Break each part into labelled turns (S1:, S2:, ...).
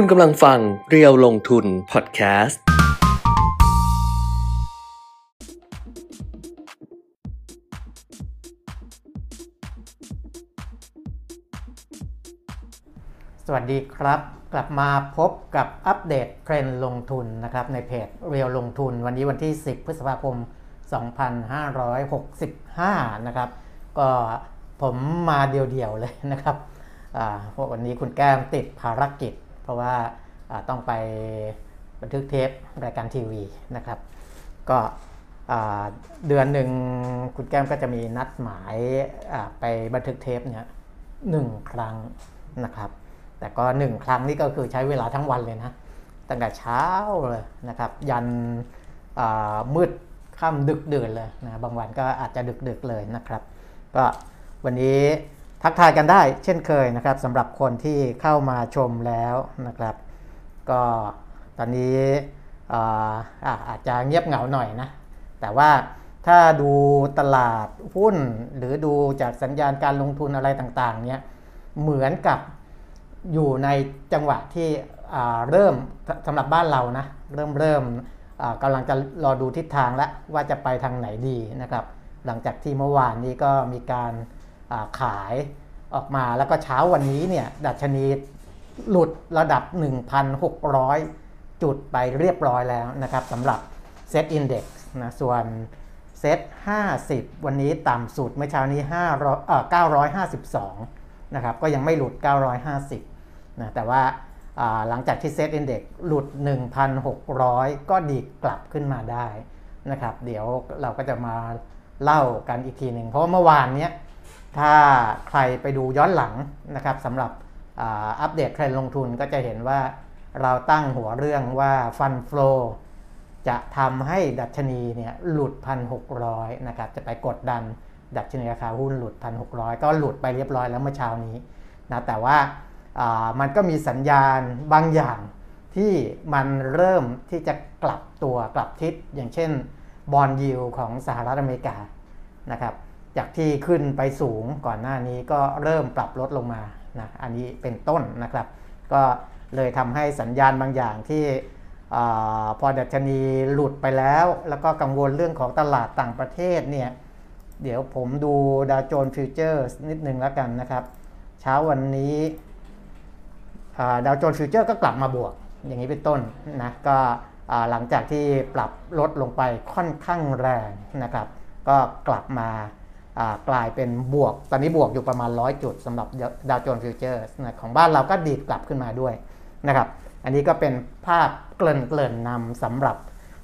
S1: คุณกำลังฟังเรียวลงทุนพอดแคสต์
S2: สวัสดีครับ กลับมาพบกับอัปเดตเทรนด์ลงทุนนะครับในเพจเรียวลงทุน วันนี้วันที่ 10 พฤษภาคม 2565 นะครับ ก็ผมมาเดียวๆเลยนะครับพราะวันนี้คุณแก้มติดภารกิจ เพราะว่าต้องไปบันทึกเทปรายการทีวีนะครับ ก็เดือนหนึ่งคุณแก้มก็จะมีนัดหมายไปบันทึกเทปเนี่ยหนึ่งครั้งนะครับ แต่ก็หนึ่งครั้งนี่ก็คือใช้เวลาทั้งวันเลยนะ ตั้งแต่เช้าเลยนะครับ ยันมืดค่ำดึกดื่นเลยนะ บางวันก็อาจจะดึกดึกเลยนะครับ ก็วันนี้ ทักทายกันได้เช่นเคยนะครับสำหรับคนที่เข้ามาชมแล้วนะครับ ก็ตอนนี้อาจจะเงียบเหงาหน่อยนะ แต่ว่าถ้าดูตลาดหุ้น หรือดูจากสัญญาณการลงทุนอะไรต่างๆเนี่ยเหมือนกับอยู่ในจังหวะที่เริ่มสำหรับบ้านเรานะ เริ่มเริ่มกำลังจะรอดูทิศทางแล้วว่าจะไปทางไหนดีนะครับ หลังจากที่เมื่อวานนี้ก็มีการ ขายออกมาแล้วก็เช้าวันนี้เนี่ยดัชนีหลุดระดับ 1,600 จุดไปเรียบร้อยแล้วนะครับสำหรับเซตอินเดี x นะส่วนเซต50 วันนี้ต่ำสุดเมื่อเช้านี้500เอ่อ952นะครับก็ยังไม่หลุด 950นะแต่ว่าหลังจากที่ SET Index หลุด 1,600 ก็ดีกลับขึ้นมาได้นะครับเดี๋ยวเราก็จะมาเล่ากันอีกทีหนึ่งเพราะว่าเมื่อวานเนี้ย ถ้าใครไปดูย้อนหลังนะครับสำหรับอัปเดตเทรนด์ลงทุนก็จะเห็นว่าเราตั้งหัวเรื่องว่า Fund Flow จะทำให้ดัชนีเนี่ยหลุด 1,600 นะครับ จะไปกดดันดัชนีราคาหุ้นหลุด 1,600 ก็หลุดไปเรียบร้อยแล้วเมื่อเช้านี้นะแต่ว่ามันก็มีสัญญาณบางอย่างที่มันเริ่มที่จะกลับตัวกลับทิศอย่างเช่นบอลยิวของสหรัฐอเมริกานะครับ จากที่ขึ้นไปสูงก่อนหน้านี้ก็เริ่มปรับลดลงมานะอันนี้เป็นต้นนะครับ ก็เลยทำให้สัญญาณบางอย่างที่พอดัชนีหลุดไปแล้ว แล้วก็กังวลเรื่องของตลาดต่างประเทศเนี่ยเดี๋ยวผมดูดาวโจนส์ฟิวเจอร์นิดนึงแล้วกันนะครับ เช้าวันนี้ดาวโจนส์ฟิวเจอร์ก็กลับมาบวก อย่างนี้เป็นต้นนะก็หลังจากที่ปรับลดลงไปค่อนข้างแรงนะครับ ก็กลับมา กลายเป็นบวก ตอนนี้บวกอยู่ประมาณ 100 จุดสำหรับดาวโจนส์ฟิวเจอร์ของบ้านเราก็ดีดกลับขึ้นมาด้วยนะครับ อันนี้ก็เป็นภาพเกลิ่นเกลิ่นนำสำหรับ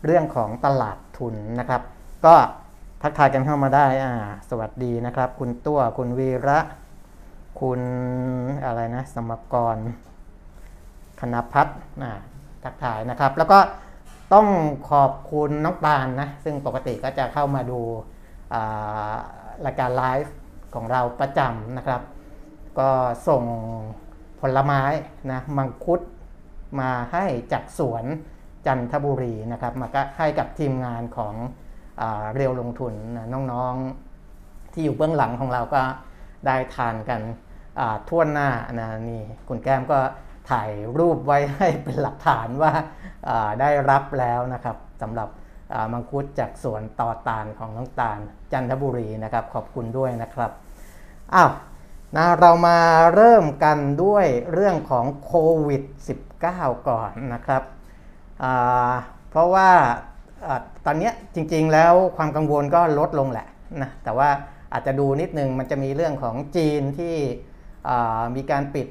S2: เรื่องของตลาดทุนนะครับ ก็ทักทายกันเข้ามาได้อ่าสวัสดีนะครับ คุณตัวคุณวีระ คุณอะไรนะ สมกรคณพัฒน์ทักทายนะครับ แล้วก็ต้องขอบคุณน้องปานนะ ซึ่งปกติก็จะเข้ามาดู รายการไลฟ์ของเราประจำนะครับ ก็ส่งผลไม้นะมังคุดมาให้จากสวนจันทบุรีนะครับมาก็ให้กับทีมงานของอเรียวลงทุนนะน้องๆที่อยู่เบื้องหลังของเราก็ได้ทานกันทั่วหน้านะนี่คุณแก้มก็ถ่ายรูปไว้ให้เป็นหลักฐานว่าได้รับแล้วนะครับสำหรับ มังคุดจากสวนต่อตาลของน้องตาลจันทบุรีนะครับ ขอบคุณด้วยนะครับอ้าวนะเรามาเริ่มกันด้วยเรื่องของโควิด -19 ก่อนนะครับเพราะว่าตอนนี้จริงๆแล้วความกังวลก็ลดลงแหละนะแต่ว่าอาจจะดูนิดนึงมันจะมีเรื่องของจีนที่มีการปิด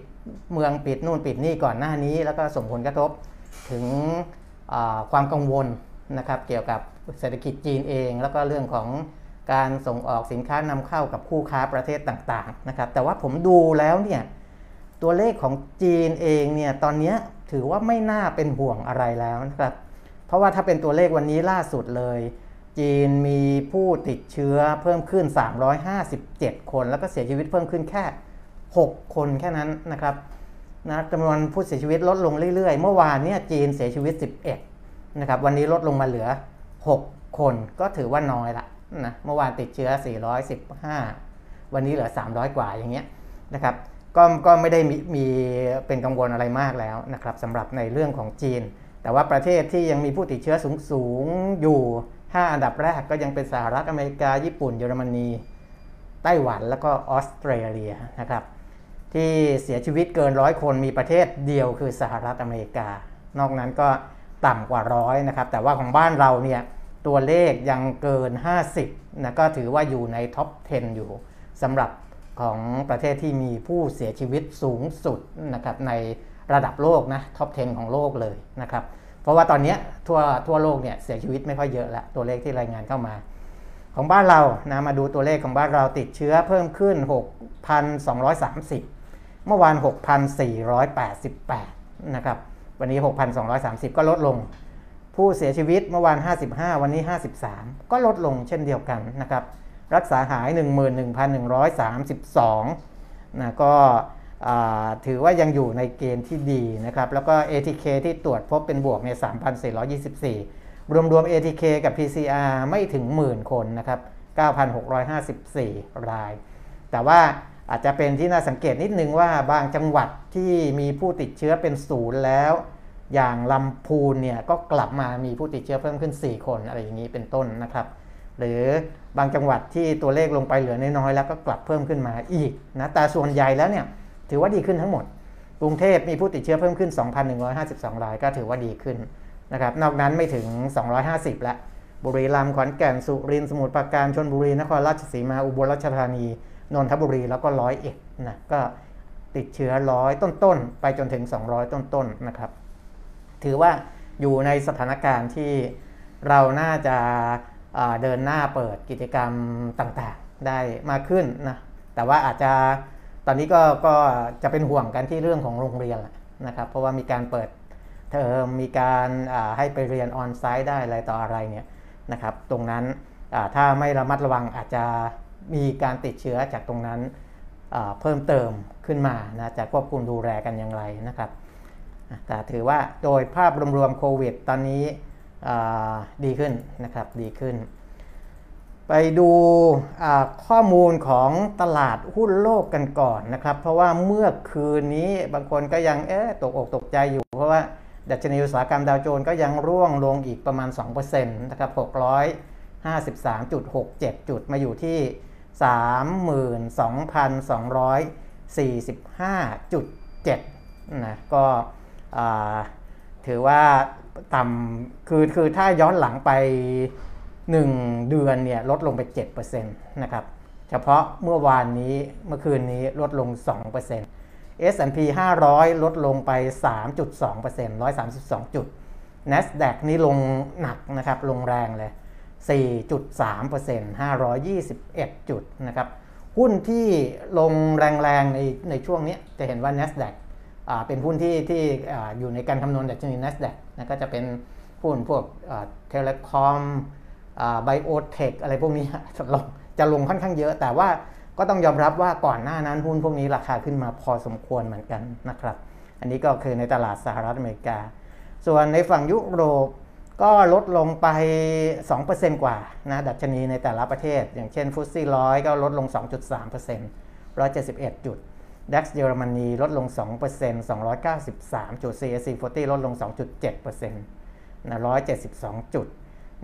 S2: เมืองปิดนู่นปิดนี่ก่อนหน้านี้ แล้วก็ส่งผลกระทบถึงความกังวล นะครับเกี่ยวกับเศรษฐกิจจีนเอง แล้วก็เรื่องของการส่งออกสินค้านำเข้ากับคู่ค้าประเทศต่างๆนะครับแต่ว่าผมดูแล้วเนี่ยตัวเลขของจีนเองเนี่ยตอนนี้ถือว่าไม่น่าเป็นห่วงอะไรแล้วนะครับเพราะว่าถ้าเป็นตัวเลขวันนี้ล่าสุดเลย จีนมีผู้ติดเชื้อเพิ่มขึ้น 357 คน แล้วก็เสียชีวิตเพิ่มขึ้นแค่ 6 คนแค่นั้นนะครับนะจำนวนผู้เสียชีวิตลดลงเรื่อยๆ เมื่อวานเนี่ยจีนเสียชีวิต 11 นะครับวันนี้ลดลงมาเหลือ 6 คนก็ถือว่าน้อยละนะเมื่อวานติดเชื้อ 415 วันนี้เหลือ 300 กว่าอย่างเงี้ยนะครับก็ก็ไม่ได้มีมีเป็นกังวลอะไรมากแล้วนะครับสำหรับในเรื่องของจีน แต่ว่าประเทศที่ยังมีผู้ติดเชื้อสูงสูงอยู่ 5 อันดับแรกก็ยังเป็นสหรัฐอเมริกา ญี่ปุ่น เยอรมนี ไต้หวันแล้วก็ออสเตรเลียนะครับที่เสียชีวิตเกินร้อยคนมีประเทศเดียวคือสหรัฐอเมริกา นอกนั้นก็ ต่ำกว่าร้อยนะครับ แต่ว่าของบ้านเราเนี่ยตัวเลขยังเกิน 50นะก็ถือว่าอยู่ในท็อป 10 อยู่สำหรับของประเทศที่มีผู้เสียชีวิตสูงสุดนะครับในระดับโลกนะท็อป 10 ของโลกเลยนะครับเพราะว่าตอนนี้ทั่วทั่วโลกเนี่ยเสียชีวิตไม่ค่อยเยอะแล้วตัวเลขที่รายงานเข้ามา ของบ้านเรานะมาดูตัวเลขของบ้านเราติดเชื้อเพิ่มขึ้น 6,230 เมื่อวาน 6,488 นะครับ วันนี้ 6,230 ก็ลดลง ผู้เสียชีวิตเมื่อวาน 55 วันนี้ 53 ก็ลดลงเช่นเดียวกันนะครับ รักษาหาย 11,132นะก็ถือว่ายังอยู่ในเกณฑ์ที่ดีนะครับ แล้วก็ ATK ที่ตรวจพบเป็นบวกใน 3,424 รวมรวม ATK กับ PCR ไม่ถึงหมื่นคนนะครับ 9,654 ราย แต่ว่า อาจจะเป็นที่น่าสังเกตนิดนึงว่าบางจังหวัดที่มีผู้ติดเชื้อเป็นศูนย์แล้ว อย่างลำพูนเนี่ยก็กลับมามีผู้ติดเชื้อเพิ่มขึ้น 4 คนอะไรอย่างนี้เป็นต้นนะครับ หรือบางจังหวัดที่ตัวเลขลงไปเหลือน้อยๆแล้วก็กลับเพิ่มขึ้นมาอีกนะแต่ส่วนใหญ่แล้วเนี่ยถือว่าดีขึ้นทั้งหมดกรุงเทพมีผู้ติดเชื้อเพิ่มขึ้น 2,152 รายก็ถือว่าดีขึ้นนะครับ นอกนั้นไม่ถึง 250 ละ บุรีรัมย์ ขอนแก่น สุรินทร์ สมุทรปราการชนบุรี นครราชสีมา อุบลราชธานี นนทบุรีแล้วก็ร้อยเอ็ดนะก็ติดเชื้อร้อยต้นๆ ไปจนถึง 200 ต้นๆนะครับ ถือว่าอยู่ในสถานการณ์ที่เราน่าจะเดินหน้าเปิดกิจกรรมต่างๆได้มากขึ้นนะแต่ว่าอาจจะตอนนี้ก็ก็จะเป็นห่วงกันที่เรื่องของโรงเรียนนะครับ เพราะว่ามีการเปิดเทอมมีการให้ไปเรียนออนไซต์ได้อะไรต่ออะไรเนี่ยนะครับ ตรงนั้นถ้าไม่ระมัดระวังอาจจะ มีการติดเชื้อจากตรงนั้นเพิ่มเติมขึ้นมานะจะควบคุมดูแลกันอย่างไรนะครับแต่ถือว่าโดยภาพรวมๆโควิด ตอนนี้ดีขึ้นนะครับดีขึ้น ไปดูข้อมูลของตลาดหุ้นโลกกันก่อนนะครับ เพราะว่าเมื่อคืนนี้บางคนก็ยังเอ๊ะตกอกตกใจอยู่ เพราะว่าดัชนีอุตสาหกรรมดาวโจนส์ก็ยังร่วงลงอีกประมาณ2%นะครับ653.67 จุดมาอยู่ที่ 32,245.7 นะก็ถือว่าต่ำคือคือถ้าย้อนหลังไป 1 เดือนเนี่ยลดลงไป 7%นะครับ เฉพาะเมื่อวานนี้เมื่อคืนนี้ลดลง 2% S&P 500 ลดลงไป 3.2% 132 จุด NASDAQ นี่ลงหนักนะครับ ลงแรงเลย 4.3% 521 จุดนะครับ หุ้นที่ลงแรงๆในในช่วงนี้จะเห็นว่า NASDAQ เป็นหุ้นที่ที่ออยู่ในการคำนวณดัชนี NASDAQ นะก็จะเป็นหุ้นพวกเทเลคอมไบโอเทคอะไรพวกนี้จะลงจะลงค่อนข้างเยอะ แต่ว่าก็ต้องยอมรับว่าก่อนหน้านั้นหุ้นพวกนี้ราคาขึ้นมาพอสมควรเหมือนกันนะครับ อันนี้ก็คือในตลาดสหรัฐอเมริกา ส่วนในฝั่งยุโรป ก็ลดลงไป 2%กว่านะดัชนีในแต่ละประเทศ อย่างเช่นฟุตซี่ร้อยก็ลดลง 2.3% 171 จุด DAX เยอรมนีลดลง 2% 293 จุด CAC 40 ลดลง 2.7%นะ172 จุด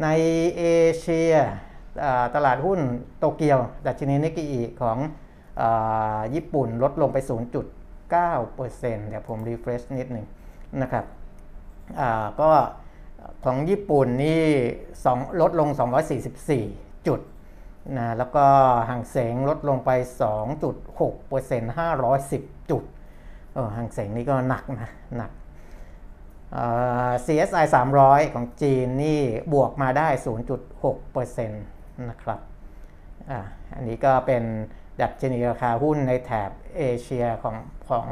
S2: ในเอเชียตลาดหุ้นโตเกียว ดัชนีนิกเกิของญี่ปุ่นลดลงไป 0.9%เดี๋ยวผม refresh นิดหนึ่งนะครับก็ ของญี่ปุ่นนี่ลดลง 244 จุดนะแล้วก็ห่างเสงลดลงไป 2.6% 510 จุดเออห่างเสงนี่ก็หนักนะหนัก CSI 300 ของจีนนี่บวกมาได้ 0.6%นะครับออันนี้ก็เป็นดัชนีราคาหุ้นในแถบเอเชียของของ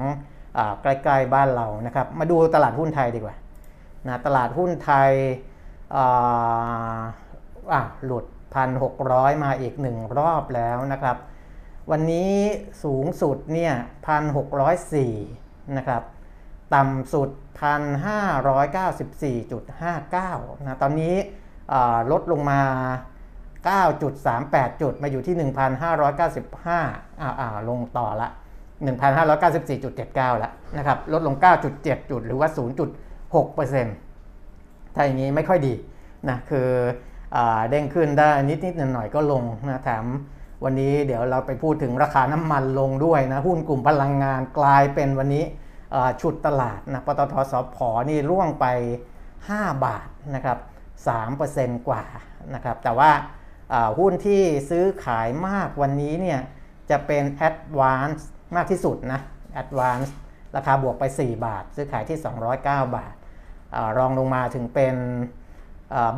S2: อใกล้ ๆ บ้านเรานะครับ มาดูตลาดหุ้นไทยดีกว่า นะตลาดหุ้นไทยอ่าหลุด 1,600 มาอีกหนึ่งรอบแล้วนะครับ วันนี้สูงสุดเนี่ย 1,604 นะครับ ต่ำสุด 1,594.59 นะ ตอนนี้ลดลงมา 9.38 จุด มาอยู่ที่ 1,595อ่าลงต่อละ 1,594.79 แล้วนะครับ ลดลง 9.7 จุด หรือว่า 0. 0.6%ถ้าอย่างนี้ไม่ค่อยดีนะคืออเด้งขึ้นได้นิดนิดหน่อยหน่อยก็ลงนะแถมวันนี้เดี๋ยวเราไปพูดถึงราคาน้ำมันลงด้วยนะหุ้นกลุ่มพลังงานกลายเป็นวันนี้ชุดตลาดนะปตทสพนี่ร่วงไป 5 บาทนะครับ3%กว่านะครับแต่ว่าหุ้นที่ซื้อขายมากวันนี้เนี่ยจะเป็น Advance มากที่สุดนะ Advance ราคาบวกไป 4 บาท ซื้อขายที่ 209 บาท รองลงมาถึงเป็น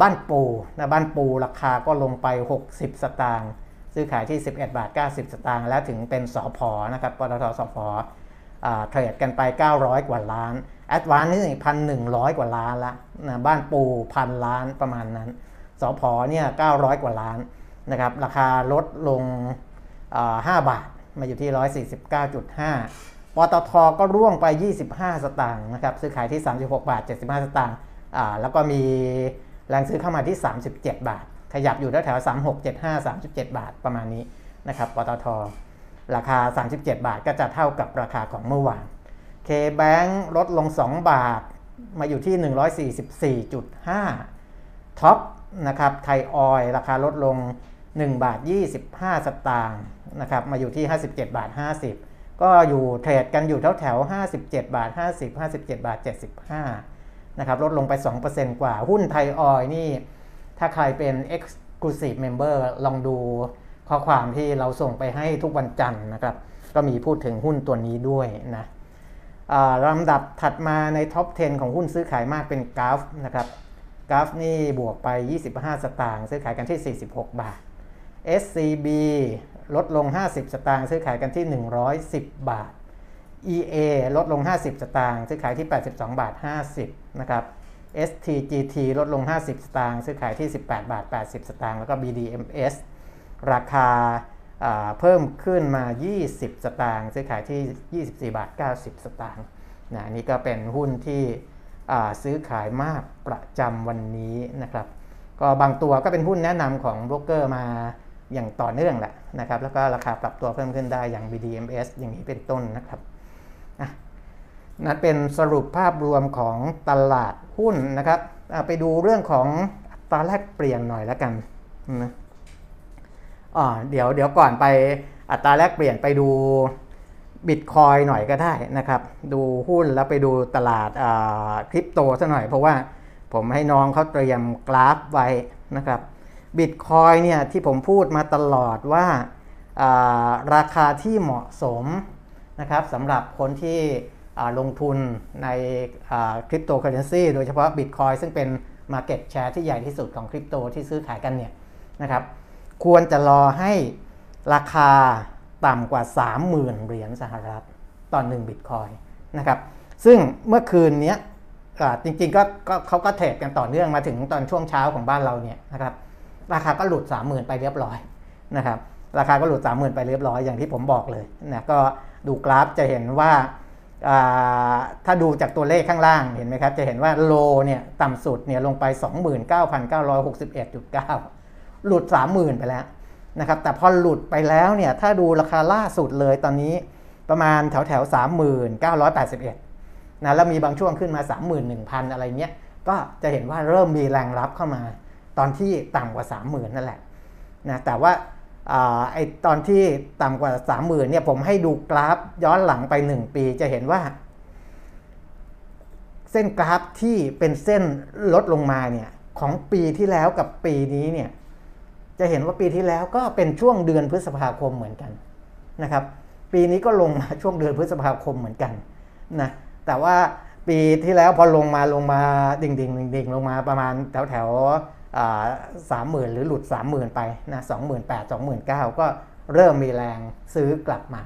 S2: บ้านปูนะบ้านปูราคาก็ลงไป 60 สตางค์ซื้อขายที่ 11 บาท 90 สตางค์แล้วถึงเป็นสอพอนะครับปตทสอพเทรดกันไป 900 กว่าล้านแอดวานนี่พันหนึ่งร้อยกว่าล้านละนะบ้านปูพันล้านประมาณนั้นสอพอเนี่ยเก้าร้อยกว่าล้านนะครับราคาลดลงห้าบาทมาอยู่ที่149.5 ปตทก็ร่วงไป 25 สตางค์นะครับ ซื้อขายที่ 36 บาท 75 สตางค์แล้วก็มีแรงซื้อเข้ามาที่ 37 บาท ขยับอยู่แถวๆ36 75 37 บาทประมาณนี้นะครับปตท ราคา 37 บาทก็จะเท่ากับราคาของเมื่อวาน K-Bank ลดลง 2 บาทมาอยู่ที่ 144.5ท็อปนะครับไทยออยราคาลดลง 1 บาท 25 สตางค์นะครับมาอยู่ที่ 57 บาท 50 ก็อยู่เทรดกันอยู่แถวแถว57 บาท 50 57 บาท 75 นะครับ ลดลงไป 2%กว่า หุ้นไทยออยนี่ ถ้าใครเป็น Exclusive Member ลองดูข้อความที่เราส่งไปให้ทุกวันจันทร์นะครับ ก็มีพูดถึงหุ้นตัวนี้ด้วยนะลำดับถัดมาในท็อป 10 ของหุ้นซื้อขายมากเป็นกราฟนะครับกราฟนี่บวกไป 25 สตางค์ซื้อขายกันที่ 46 บาท SCB ลดลง 50 สตางค์ซื้อขายกันที่ 110 บาท EA ลดลง 50 สตางค์ซื้อขายที่ 82 บาท 50 นะครับ STGT ลดลง 50 สตางค์ซื้อขายที่ 18 บาท 80 สตางค์แล้วก็ BDMs ราคาเพิ่มขึ้นมา 20 สตางค์ซื้อขายที่ 24 บาท 90 สตางค์นะนี่ก็เป็นหุ้นที่ซื้อขายมากประจำวันนี้นะครับ ก็บางตัวก็เป็นหุ้นแนะนำของโบรกเกอร์มา อย่างต่อเนื่องแหละนะครับแล้วก็ราคาปรับตัวเพิ่มขึ้นได้อย่าง BDMs อย่างนี้เป็นต้นนะครับนั่นเป็นสรุปภาพรวมของตลาดหุ้นนะครับไปดูเรื่องของตาแลกเปลี่ยนหน่อยแล้วกันนะอ๋อเดี๋ยวเดี๋ยวก่อนไปอัตราแลกเปลี่ยนไปดูบิตคอยหน่อยก็ได้นะครับ ดูหุ้นแล้วไปดูตลาดคริปโตซะหน่อยเพราะว่าผมให้น้องเขาเตรียมกราฟไว้นะครับ บิตคอยเนี่ยที่ผมพูดมาตลอดว่าราคาที่เหมาะสมนะครับสำหรับคนที่ลงทุนในคริปโตเคอร์เรนซีโดยเฉพาะบิตคอยน์ซึ่งเป็น Market Share ที่ใหญ่ที่สุดของคริปโตที่ซื้อขายกันเนี่ยนะครับควรจะรอให้ราคาต่ำกว่า 30,000 เหรียญสหรัฐต่อ1บิตคอยน์นะครับซึ่งเมื่อคืนนี้จริงๆก็เขาก็เทรดกันต่อเนื่องมาถึงตอนช่วงเช้าของบ้านเราเนี่ยนะครับ ราคาก็หลุด 30,000 ไปเรียบร้อยนะครับราคาก็หลุด 30,000 ไปเรียบร้อยอย่างที่ผมบอกเลยนะก็ดูกราฟจะเห็นว่าถ้าดูจากตัวเลขข้างล่างเห็นไหมครับ จะเห็นว่าโลเนี่ยต่ำสุดเนี่ยลงไป 29,961.9 หลุด 30,000 ไปแล้วนะครับแต่พอหลุดไปแล้วเนี่ยถ้าดูราคาล่าสุดเลยตอนนี้ประมาณแถวแถวสามหมื่นเก้าร้อยแปดสิบเอ็ดนะแล้วมีบางช่วงขึ้นมา 31,000 อะไรเงี้ยก็จะเห็นว่าเริ่มมีแรงรับเข้ามา ตอนที่ต่ำกว่า 30,000นั่นแหละนะแต่ว่าไอตอนที่ต่ำกว่า 30,000เนี่ยผมให้ดูกราฟย้อนหลังไป 1 ปีจะเห็นว่า เส้นกราฟที่เป็นเส้นลดลงมาเนี่ยของปีที่แล้วกับปีนี้เนี่ยจะเห็นว่าปีที่แล้วก็เป็นช่วงเดือนพฤษภาคมเหมือนกันนะครับ ปีนี้ก็ลงมาช่วงเดือนพฤษภาคมเหมือนกันนะแต่ว่าปีที่แล้วพอลงมาลงมาดิ่งดิ่งดิ่งลงมาประมาณแถวแถว สามหมื่นหรือหลุดสามหมื่นไปนะสองหมื่นแปดสองหมื่นเก้าก็เริ่มมีแรงซื้อกลับมา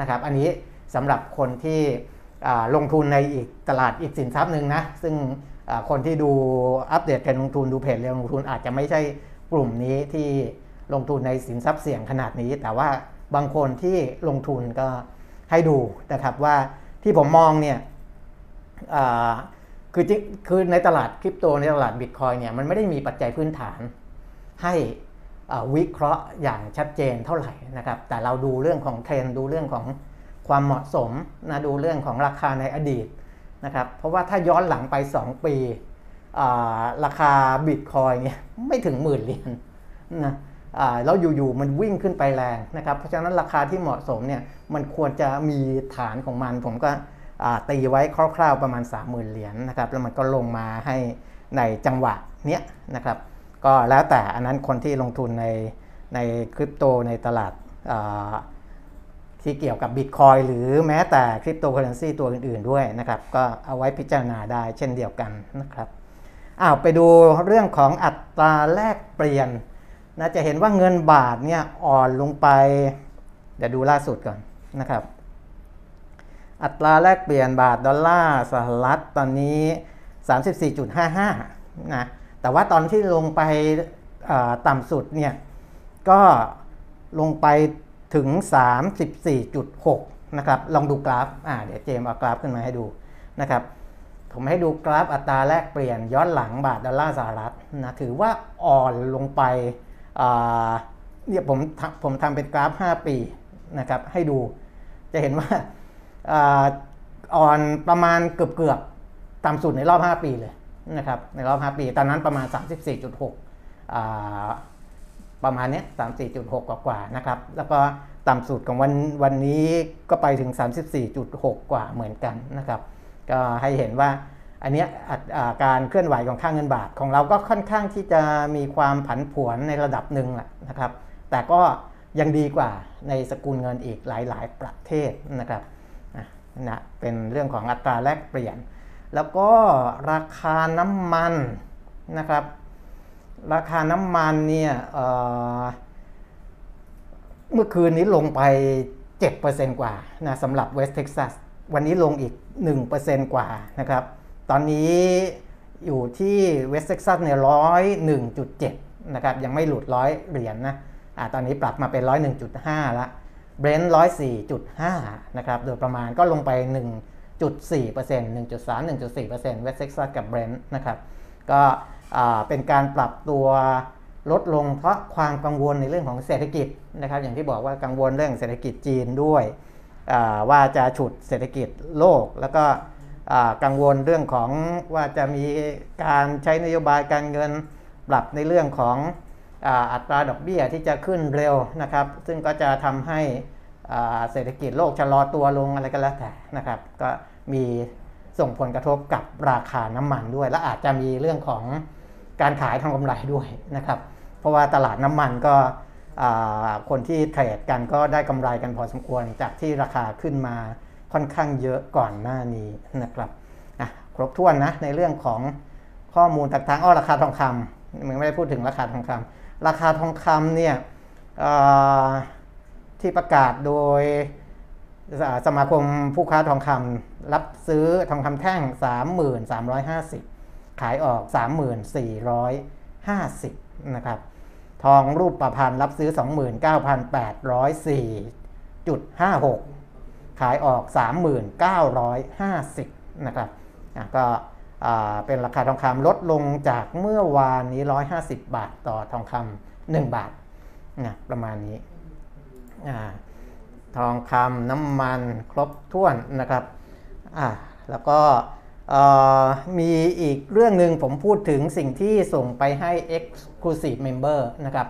S2: นะครับ อันนี้สำหรับคนที่ลงทุนในอีกตลาดอีกสินทรัพย์หนึ่งนะ ซึ่งคนที่ดูอัปเดตการลงทุนดูเพจเรียนลงทุนอาจจะไม่ใช่กลุ่มนี้ที่ลงทุนในสินทรัพย์เสี่ยงขนาดนี้ แต่ว่าบางคนที่ลงทุนก็ให้ดูนะครับว่าที่ผมมองเนี่ย คือคือในตลาดคริปโตในตลาดบิตคอยเนี่ยมันไม่ได้มีปัจจัยพื้นฐาน ให้วิเคราะห์อย่างชัดเจนเท่าไหร่นะครับ แต่เราดูเรื่องของเทรนดูเรื่องของความเหมาะสมนะดูเรื่องของราคาในอดีตนะครับเพราะว่าถ้าย้อนหลังไป 2 ปีราคาบิตคอยเนี่ยไม่ถึงหมื่นเหรียญนะแล้วอยู่ๆมันวิ่งขึ้นไปแรงนะครับ เพราะฉะนั้นราคาที่เหมาะสมเนี่ยมันควรจะมีฐานของมันผมก็ ตีไว้คร่าวๆประมาณ 30,000 เหรียญนะครับแล้วมันก็ลงมาให้ในจังหวะเนี้ยนะครับก็แล้วแต่อันนั้นคนที่ลงทุนในในคริปโตในตลาดที่เกี่ยวกับบิตคอยหรือแม้แต่คริปโตเคอเรนซีตัวอื่นๆด้วยนะครับ ก็เอาไว้พิจารณาได้เช่นเดียวกันนะครับอ้าวไปดูเรื่องของอัตราแลกเปลี่ยนนะจะเห็นว่าเงินบาทเนี่ยอ่อนลงไป เดี๋ยวดูล่าสุดก่อนนะครับ อัตราแลกเปลี่ยนบาทดอลลาร์สหรัฐตอนนี้ 34.55 นะ แต่ว่าตอนที่ลงไปต่ำสุดเนี่ย ก็ลงไปถึง 34.6 นะครับ ลองดูกราฟ อ่า เดี๋ยวเจมเอากราฟขึ้นมาให้ดูนะครับ ผมให้ดูกราฟอัตราแลกเปลี่ยนย้อนหลังบาทดอลลาร์สหรัฐนะ ถือว่าอ่อนลงไปเนี่ยผมผมทำเป็นกราฟ 5 ปีนะครับ ให้ดู จะเห็นว่า อ่อนประมาณเกือบเกือบต่ำสุดในรอบ 5 ปีเลยนะครับในรอบ 5 ปี ตอนนั้นประมาณ 34.6 ประมาณนี้สามสี่จุดหกกว่านะครับ แล้วก็ต่ำสุดของวันวันนี้ก็ไปถึง 34.6 กว่าเหมือนกันนะครับ ก็ให้เห็นว่าอันนี้การเคลื่อนไหวของค่าเงินบาทของเราก็ค่อนข้างที่จะมีความผันผวนในระดับหนึ่งแหละนะครับ แต่ก็ยังดีกว่าในสกุลเงินอีกหลาย ๆ ประเทศนะครับ นะเป็นเรื่องของอัตราแลกเปลี่ยน แล้วก็ราคาน้ำมันนะครับ ราคาน้ำมันเนี่ยเมื่อคืนนี้ลงไป 7%กว่านะสำหรับเวสต์เท็กซัสวันนี้ลงอีก 1%กว่านะครับ ตอนนี้อยู่ที่เวสต์เท็กซัสเนี่ยร้อยหนึ่งจุดเจ็ดนะครับ ยังไม่หลุดร้อยเหรียญนะอ่าตอนนี้ปรับมาเป็นร้อยหนึ่งจุดห้าละ เบรนท์ร้อยสี่จุดห้านะครับ โดยประมาณก็ลงไป1.4% 1.3 1.4%เวสต์เท็กซัสกับเบรนท์นะครับ ก็เป็นการปรับตัวลดลงเพราะความกังวลในเรื่องของเศรษฐกิจนะครับ อย่างที่บอกว่ากังวลเรื่องเศรษฐกิจจีนด้วยว่าจะฉุดเศรษฐกิจโลก แล้วก็กังวลเรื่องของว่าจะมีการใช้นโยบายการเงินปรับในเรื่องของ อัตราดอกเบี้ยที่จะขึ้นเร็วนะครับ ซึ่งก็จะทำให้เศรษฐกิจโลกชะลอตัวลงอะไรก็แล้วแต่นะครับ ก็มีส่งผลกระทบกับราคาน้ำมันด้วย และอาจจะมีเรื่องของการขายทำกำไรด้วยนะครับ เพราะว่าตลาดน้ำมันก็คนที่เทรดกันก็ได้กำไรกันพอสมควรจากที่ราคาขึ้นมาค่อนข้างเยอะก่อนหน้านี้นะครับครบถ้วนนะในเรื่องของข้อมูลต่างๆอ้อราคาทองคำมันไม่ได้พูดถึงราคาทองคำ ราคาทองคำเนี่ยที่ประกาศโดยสมาคมผู้ค้าทองคำรับซื้อทองคำแท่ง 3350 ขายออก 3450 นะครับ ทองรูปประพันธ์รับซื้อ 29,804.56 ขายออก 39,950 นะครับก็ เป็นราคาทองคำลดลงจากเมื่อวานนี้ 150 บาทต่อทองคำ1บาทนะประมาณนี้ทองคำน้ำมันครบถ้วนนะครับแล้วก็มีอีกเรื่องหนึ่งผมพูดถึงสิ่งที่ส่งไปให้ Exclusive Member นะครับ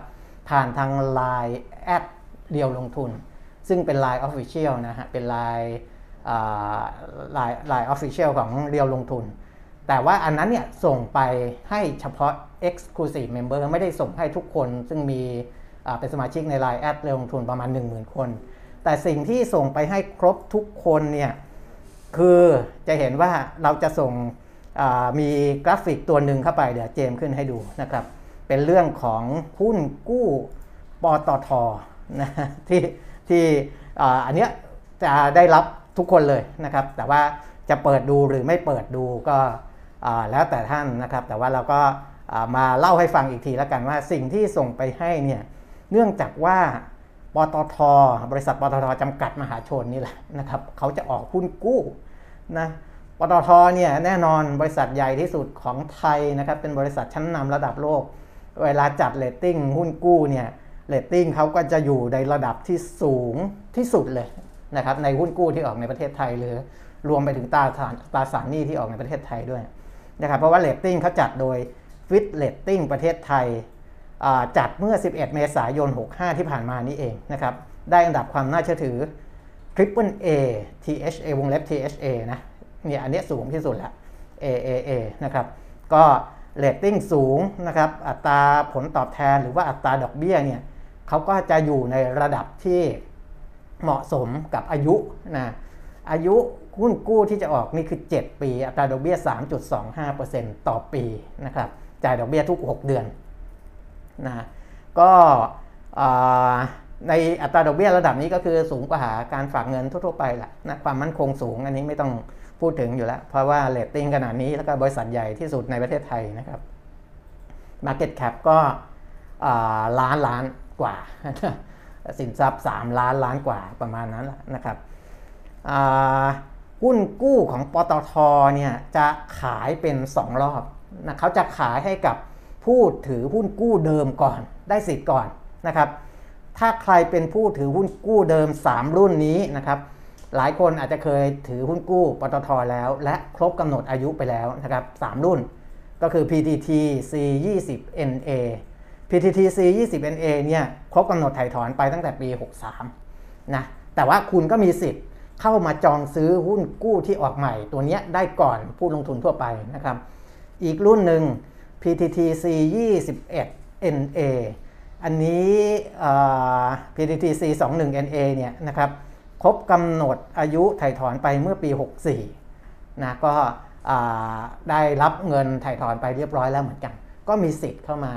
S2: ผ่านทาง Line แอดเดียวลงทุน ซึ่งเป็น Line Official นะฮะ เป็น Line ไลน์ไลน์ Official ของเรียวลงทุน แต่ว่าอันนั้นเนี่ยส่งไปให้เฉพาะ Exclusive Member ไม่ได้ส่งให้ทุกคน ซึ่งมีเป็นสมาชิกใน Line แอดเรลงทุนประมาณ 10,000 คน แต่สิ่งที่ส่งไปให้ครบทุกคนเนี่ยคือจะเห็นว่าเราจะส่งมีกราฟิกตัวหนึ่งเข้าไปเดี๋ยวเจมขึ้นให้ดูนะครับ เป็นเรื่องของหุ้นกู้ปตทนะที่ที่อันเนี้ยจะได้รับทุกคนเลยนะครับ แต่ว่าจะเปิดดูหรือไม่เปิดดูก็ แล้วแต่ท่านนะครับ แต่ว่าเราก็มาเล่าให้ฟังอีกทีแล้วกันว่าสิ่งที่ส่งไปให้เนี่ยเนื่องจากว่าปตท บริษัทปตทจำกัดมหาชนนี่แหละนะครับเขาจะออกหุ้นกู้นะปตทเนี่ยแน่นอนบริษัทใหญ่ที่สุดของไทยนะครับเป็นบริษัทชั้นนำระดับโลก เวลาจัดเรตติ้งหุ้นกู้เนี่ยเรตติ้งเขาก็จะอยู่ในระดับที่สูงที่สุดเลยนะครับในหุ้นกู้ที่ออกในประเทศไทยหรือรวมไปถึงตราสารตราสารหนี้ที่ออกในประเทศไทยด้วย นะครับเพราะว่าเรตติ้งเขาจัดโดย Fitch Ratings ประเทศไทยจัดเมื่อ 11 เมษายน 65 ที่ผ่านมานี้เองนะครับได้อันดับความน่าเชื่อถือ Triple A THA วงเล็บ THA นะเนี่ยอันนี้สูงที่สุดละ AAA นะครับก็เรตติ้งสูงนะครับอัตราผลตอบแทนหรือว่าอัตราดอกเบี้ยเนี่ยเขาก็จะอยู่ในระดับที่เหมาะสมกับอายุนะอายุ หุ้นกู้ที่จะออกนี่คือ 7 ปี อัตราดอกเบี้ย 3.25%ต่อปีนะครับ จ่ายดอกเบี้ยทุก 6 เดือนนะก็ในอัตราดอกเบี้ยระดับนี้ก็คือสูงกว่าการฝากเงินทั่ว ๆ ไปแหละนะความมั่นคงสูงอันนี้ไม่ต้องพูดถึงอยู่แล้ว เพราะว่าเรตติ้งขนาดนี้แล้วก็บริษัทใหญ่ที่สุดในประเทศไทยนะครับ Market Cap ก็ล้านล้านกว่า สินทรัพย์ 3 ล้านล้านกว่าประมาณนั้นนะครับ หุ้นกู้ของปตทเนี่ยจะขายเป็น 2 รอบนะเขาจะขายให้กับผู้ถือหุ้นกู้เดิมก่อน ได้สิทธิ์ก่อนนะครับ ถ้าใครเป็นผู้ถือหุ้นกู้เดิม 3 รุ่นนี้นะครับ หลายคนอาจจะเคยถือหุ้นกู้ปตทแล้ว และครบกำหนดอายุไปแล้วนะครับ3รุ่น ก็คือ PTT C20NA PTT C20NA เนี่ยครบกำหนดถ่ายถอนไปตั้งแต่ปี 63นะแต่ว่าคุณก็มีสิทธิ์ เข้ามาจองซื้อหุ้นกู้ที่ออกใหม่ ตัวนี้ได้ก่อนผู้ลงทุนทั่วไปนะครับ อีกรุ่นหนึ่ง PTTC 21 NA อันนี้ PTTC 21 NA เนี่ยนะครับครบกำหนดอายุถ่ายถอนไปเมื่อปี 64นะก็ได้รับเงินถ่ายถอนไปเรียบร้อยแล้วเหมือนกัน ก็มีสิทธิ์เข้ามา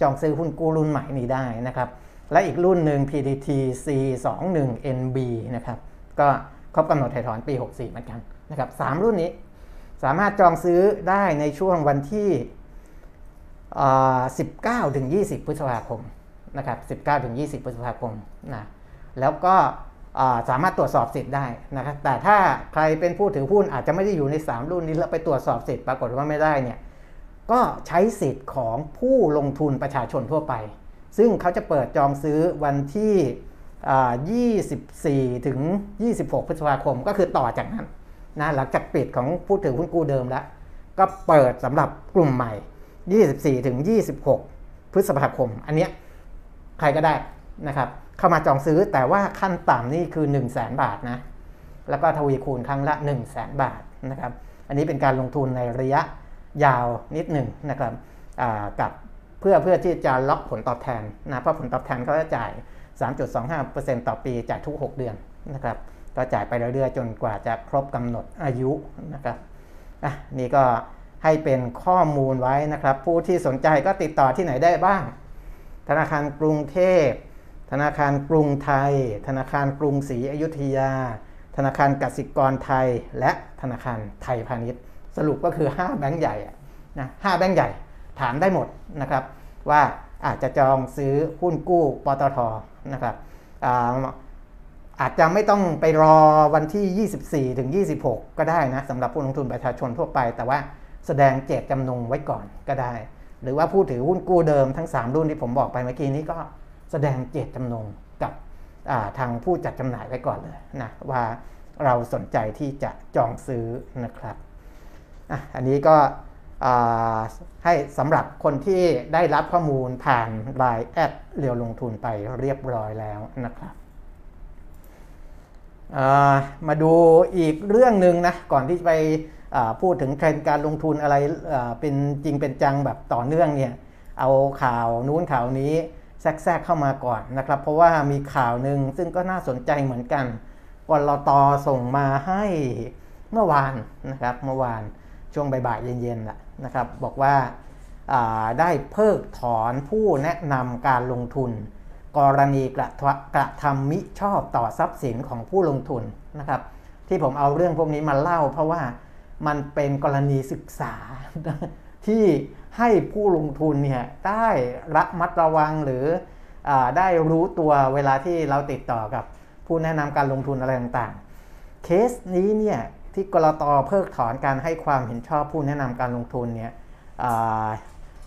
S2: จองซื้อหุ้นกู้รุ่นใหม่นี้ได้นะครับ และอีกรุ่นหนึ่ง PTT C21NB นะครับ ก็ ครบกำหนดถ่ายถอนปี 64 เหมือนกันนะครับสรุ่นนี้สามารถจองซื้อได้ในช่วงวันที่ 19 ถึง 20 พฤษภาคมนะครับ 19 ถึง 20 พฤษภาคมนะแล้วก็สามารถตรวจสอบสิทธิ์ได้นะครับ แต่ถ้าใครเป็นผู้ถือหุ้นอาจจะไม่ได้อยู่ใน 3 รุ่นนี้แล้วไปตรวจสอบสิทธิ์ปรากฏว่าไม่ได้เนี่ย ก็ใช้สิทธิ์ของผู้ลงทุนประชาชนทั่วไป ซึ่งเขาจะเปิดจองซื้อวันที่ 24 ถึง 26 พฤษภาคมก็คือต่อจากนั้นนะหลังจากปิดของผู้ถือหุ้นกู้เดิมแล้ว ก็เปิดสำหรับกลุ่มใหม่ 24 ถึง 26 พฤษภาคม อันนี้ใครก็ได้นะครับ เข้ามาจองซื้อแต่ว่าขั้นต่ำนี่คือ 1 0 0 0 0แบาทนะ แล้วก็ทวีคูณครั้งละ 1 0 0 0 0แบาทนะครับ อันนี้เป็นการลงทุนในระยะยาวนิดหนึ่งนะครับกับเพื่อเพื่อที่จะล็อกผลตอบแทนนะเพราะผลตอบแทนเขาจะจ่าย 3.25%ต่อปีจ่ายทุก 6 เดือนนะครับก็จ่ายไปเรื่อยๆจนกว่าจะครบกำหนดอายุนะครับอะนี่ก็ให้เป็นข้อมูลไว้นะครับ ผู้ที่สนใจก็ติดต่อที่ไหนได้บ้าง ธนาคารกรุงเทพ ธนาคารกรุงไทย ธนาคารกรุงศรีอยุธยา ธนาคารกสิกรไทย และธนาคารไทยพาณิชย์ สรุปก็คือ 5 แบงก์ใหญ่นะห้าแบงก์ใหญ่ถามได้หมดนะครับ ว่าอาจจะจองซื้อหุ้นกู้ปตท นะครับอาจจะไม่ต้องไปรอวันที่ 24 ถึง 26 ก็ได้นะสำหรับผู้ลงทุนประชาชนทั่วไป แต่ว่าแสดงเจตจำนงไว้ก่อนก็ได้ หรือว่าผู้ถือหุ้นกู้เดิมทั้ง 3 รุ่นที่ผมบอกไปเมื่อกี้นี้ก็แสดงเจตจำนงกับทางผู้จัดจำหน่ายไว้ก่อนเลยนะว่าเราสนใจที่จะจองซื้อนะครับออันนี้ก็ ให้สำหรับคนที่ได้รับข้อมูลผ่านไลน์แอดเรียวลงทุนไปเรียบร้อยแล้วนะครับมาดูอีกเรื่องหนึ่งนะก่อนที่จะไปพูดถึงเทรนด์การลงทุนอะไรเป็นจริงเป็นจังแบบต่อเนื่องเนี่ยเอาข่าวนู้นข่าวนี้แทรกเข้ามาก่อนนะครับ เพราะว่ามีข่าวหนึ่งซึ่งก็น่าสนใจเหมือนกันกรตส่งมาให้เมื่อวานนะครับเมื่อวาน ช่วงบ่ายๆเย็นๆนะครับ บอกว่าได้เพิกถอนผู้แนะนำการลงทุน กรณีกระกระทำมิชอบต่อทรัพย์สินของผู้ลงทุนนะครับ ที่ผมเอาเรื่องพวกนี้มาเล่า เพราะว่ามันเป็นกรณีศึกษาที่ให้ผู้ลงทุนเนี่ยได้ระมัดระวังหรืออได้รู้ตัวเวลาที่เราติดต่อกับผู้แนะนำการลงทุนอะไรต่างๆ เคสนี้เนี่ย ที่กรตเพิกถอนการให้ความเห็นชอบผู้แนะนำการลงทุนเนี่ย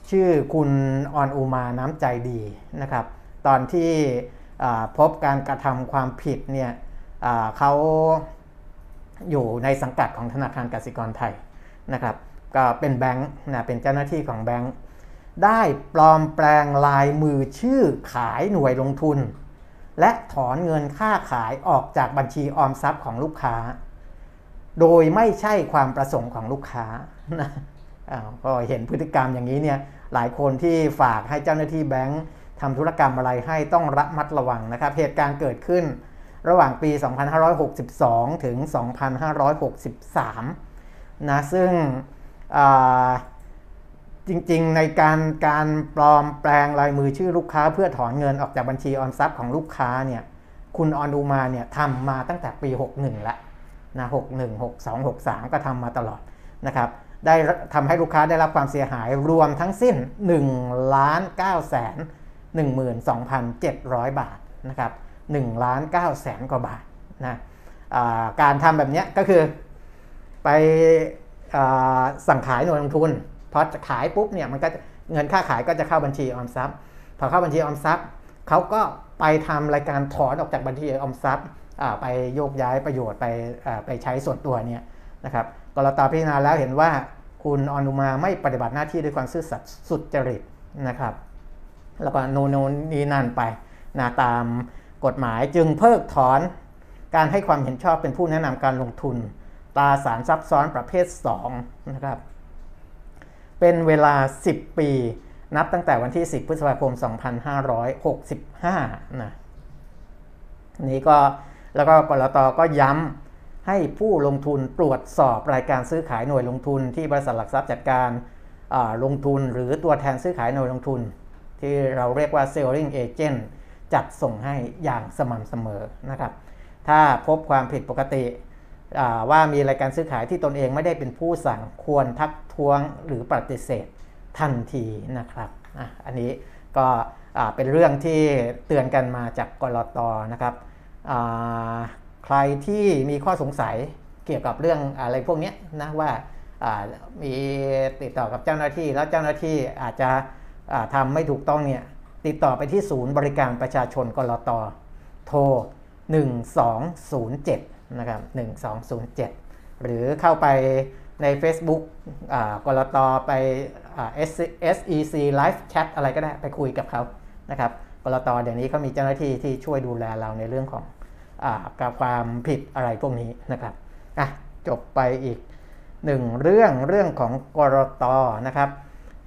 S2: ชื่อคุณออนอูมาน้ำใจดีนะครับ ตอนที่พบการกระทำความผิดเนี่ยเขาอยู่ในสังกัดของธนาคารกสิกรไทยนะครับก็เป็นแบงค์นะเป็นเจ้าหน้าที่ของแบงค์ได้ปลอมแปลงลายมือชื่อขายหน่วยลงทุน และถอนเงินค่าขายออกจากบัญชีออมทรัพย์ของลูกค้า โดยไม่ใช่ความประสงค์ของลูกค้านะก็เห็นพฤติกรรมอย่างนี้เนี่ยหลายคนที่ฝากให้เจ้าหน้าที่แบงค์ทำธุรกรรมอะไรให้ต้องระมัดระวังนะครับ เหตุการณ์เกิดขึ้นระหว่างปี 2562 ถึง 2563 นะ ซึ่งจริงๆ ในการการปลอมแปลงลายมือชื่อลูกค้าเพื่อถอนเงินออกจากบัญชีออมทรัพย์ของลูกค้าเนี่ย คุณออนูมาเนี่ยทำมาตั้งแต่ปี 61 แล้ว นะ61 62 63ก็ทำมาตลอดนะครับได้ทำให้ลูกค้าได้รับความเสียหายรวมทั้งสิ้น1ล้าน9แสน12,700 บาทนะครับ1ล้าน9แสนกว่าบาทนะการทำแบบนี้ก็คือไปสั่งขายหน่วยลงทุนพอขายปุ๊บเนี่ยมันก็เงินค่าขายก็จะเข้าบัญชีออมทรัพย์ พอเข้าบัญชีออมทรัพย์เขาก็ไปทำรายการถอนออกจากบัญชีออมทรัพย์ ไปโยกย้ายประโยชน์ไปไปใช้ส่วนตัวเนี่ยนะครับกรตพิจารณาแล้วเห็นว่าคุณอนุมาไม่ปฏิบัติหน้าที่ด้วยความซื่อสัตย์สุจริตนะครับ แล้วก็โนโนนีนั่นไปนะตามกฎหมายจึงเพิกถอนการให้ความเห็นชอบเป็นผู้แนะนำการลงทุนตราสารซับซ้อนประเภท2นะครับเป็นเวลา 10 ปี นับตั้งแต่วันที่ 10 พฤษภาคม 2565 นะนี้ก็ แล้วก็กรตก็ย้ำให้ผู้ลงทุนตรวจสอบรายการซื้อขายหน่วยลงทุน ที่บริษัทหลักทรัพย์จัดการลงทุนหรือตัวแทนซื้อขายหน่วยลงทุน ที่เราเรียกว่า selling agent จัดส่งให้อย่างสม่ำเสมอนะครับ ถ้าพบความผิดปกติว่ามีรายการซื้อขายที่ตนเองไม่ได้เป็นผู้สั่งควรทักท้วงหรือปฏิเสธทันทีนะครับออันนี้ก็เป็นเรื่องที่เตือนกันมาจากกรตนะครับ ใครที่มีข้อสงสัยเกี่ยวกับเรื่องอะไรพวกนี้นะว่ามีติดต่อกับเจ้าหน้าที่ แล้วเจ้าหน้าที่อาจจะทำไม่ถูกต้องเนี่ยติดต่อไปที่ศูนย์บริการประชาชนกรตโทร 1207 นะครับ 1207 หรือเข้าไปใน Facebook กรตไป SEC Live Chat อะไรก็ได้ไปคุยกับเขานะครับกรตเดี๋ยวนี้เขามีเจ้าหน้าที่ที่ช่วยดูแลเราในเรื่องของ กับความผิดอะไรพวกนี้นะครับอะจบไปอีกหนึ่งเรื่องเรื่องของกรตนะครับ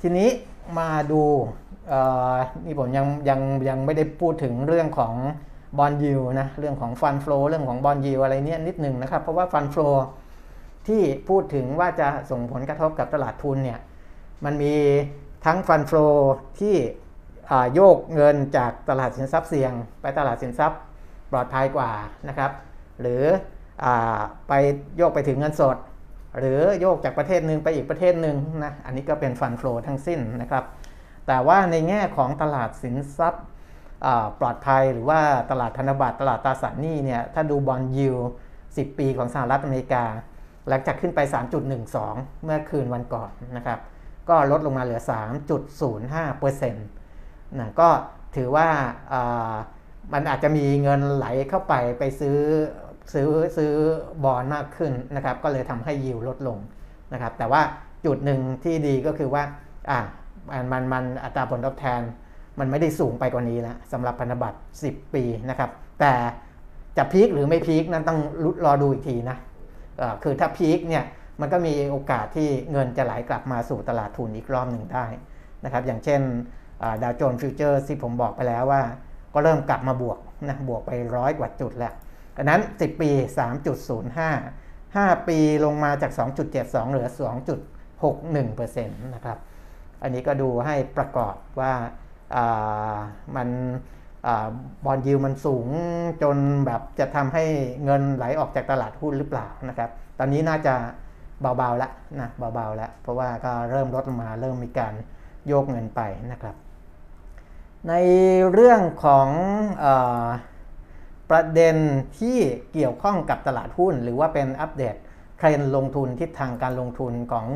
S2: ทีนี้มาดูนี่ผมยังยังยังไม่ได้พูดถึงเรื่องของบอลยูนะเรื่องของฟันฟลูเรื่องของบอลยูอะไรเนี้ยนิดหนึ่งนะครับ เพราะว่าฟันฟลูที่พูดถึงว่าจะส่งผลกระทบกับตลาดทุนเนี่ยมันมีทั้งฟันฟลูที่โยกเงินจากตลาดสินทรัพย์เสี่ยง ไปตลาดสินทรัพย์ ปลอดภัยกว่านะครับ หรืออไปโยกไปถึงเงินสด หรือโยกจากประเทศหนึ่งไปอีกประเทศหนึ่งนะอันนี้ก็เป็นฟันฟลทั้งสิ้นนะครับ แต่ว่าในแง่ของตลาดสินทรัพย์ปลอดภัยหรือว่าตลาดธนบัตรตลาดตราสารหนี้เนี่ยถ้าดูบอลยิว10 ปีของสหรัฐอเมริกา หลังจากขึ้นไป 3.12 เมื่อคืนวันก่อนนะครับก็ลดลงมาเหลือ 3.05%นะก็ถือว่า มันอาจจะมีเงินไหลเข้าไปไปซื้อซื้อซื้อบอลมากขึ้นนะครับ ก็เลยทำให้ยิวลดลงนะครับ แต่ว่าจุดหนึ่งที่ดีก็คือว่าอ่ามันมันมันอัตราผลตอบแทน มันไม่ได้สูงไปกว่านี้แล้วสำหรับพันธบัตร 10 ปีนะครับ แต่จะ peak หรือไม่ peak นั้นต้องรอดูอีกทีนะคือถ้า peak เนี่ยมันก็มีโอกาสที่เงินจะไหลกลับมาสู่ตลาดทุนอีกรอบหนึ่งได้นะครับ อย่างเช่นดาวโจนส์ฟิวเจอร์ที่ผมบอกไปแล้วว่า ก็เริ่มกลับมาบวกนะบวกไปร้อยกว่าจุดแล้วดังนั้น 10 ปี 3.05 5 ปีลงมาจาก 2.72 เหลือ 2.61%นะครับ อันนี้ก็ดูให้ประกอบว่ามันบอลยิวมันสูงจนแบบจะทำให้เงินไหลออกจากตลาดหุ้นหรือเปล่านะครับ ตอนนี้น่าจะเบาๆแล้วนะเบาๆแล้ว เพราะว่าก็เริ่มลดลงมาเริ่มมีการโยกเงินไปนะครับ ในเรื่องของอประเด็นที่เกี่ยวข้องกับตลาดหุ้น หรือว่าเป็นอัปเดตเทรนลงทุนทิศทางการลงทุนของ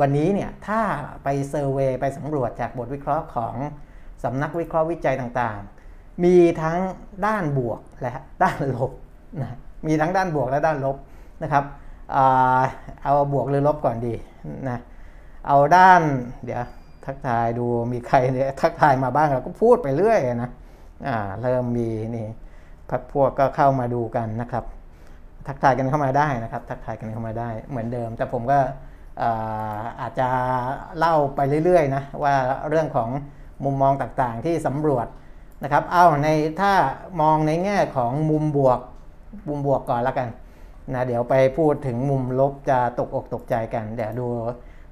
S2: วันนี้เนี่ยถ้าไปเซอร์เวยไปสำรวจจากบทวิเคราะห์ของสำนักวิเคราะห์วิจัยต่างๆ มีทั้งด้านบวกและด้านลบนะมีทั้งด้านบวกและด้านลบนะครับเอาบวกหรือลบก่อนดีนะเอาด้านเดี๋ยว ทักทายดูมีใครเนี่ยทักทายมาบ้างเราก็พูดไปเรื่อยนะอ่าเริ่มมีนี่พักพวกก็เข้ามาดูกันนะครับ ทักทายกันเข้ามาได้นะครับ ทักทายกันเข้ามาได้เหมือนเดิม แต่ผมก็อาจจะเล่าไปเรื่อยๆนะว่าเรื่องของมุมมองต่างๆที่สำรวจนะครับเอาในถ้ามองในแง่ของมุมบวกมุมบวกก่อนแล้วกันนะเดี๋ยวไปพูดถึงมุมลบจะตกอกตกใจกัน เดี๋ยวดู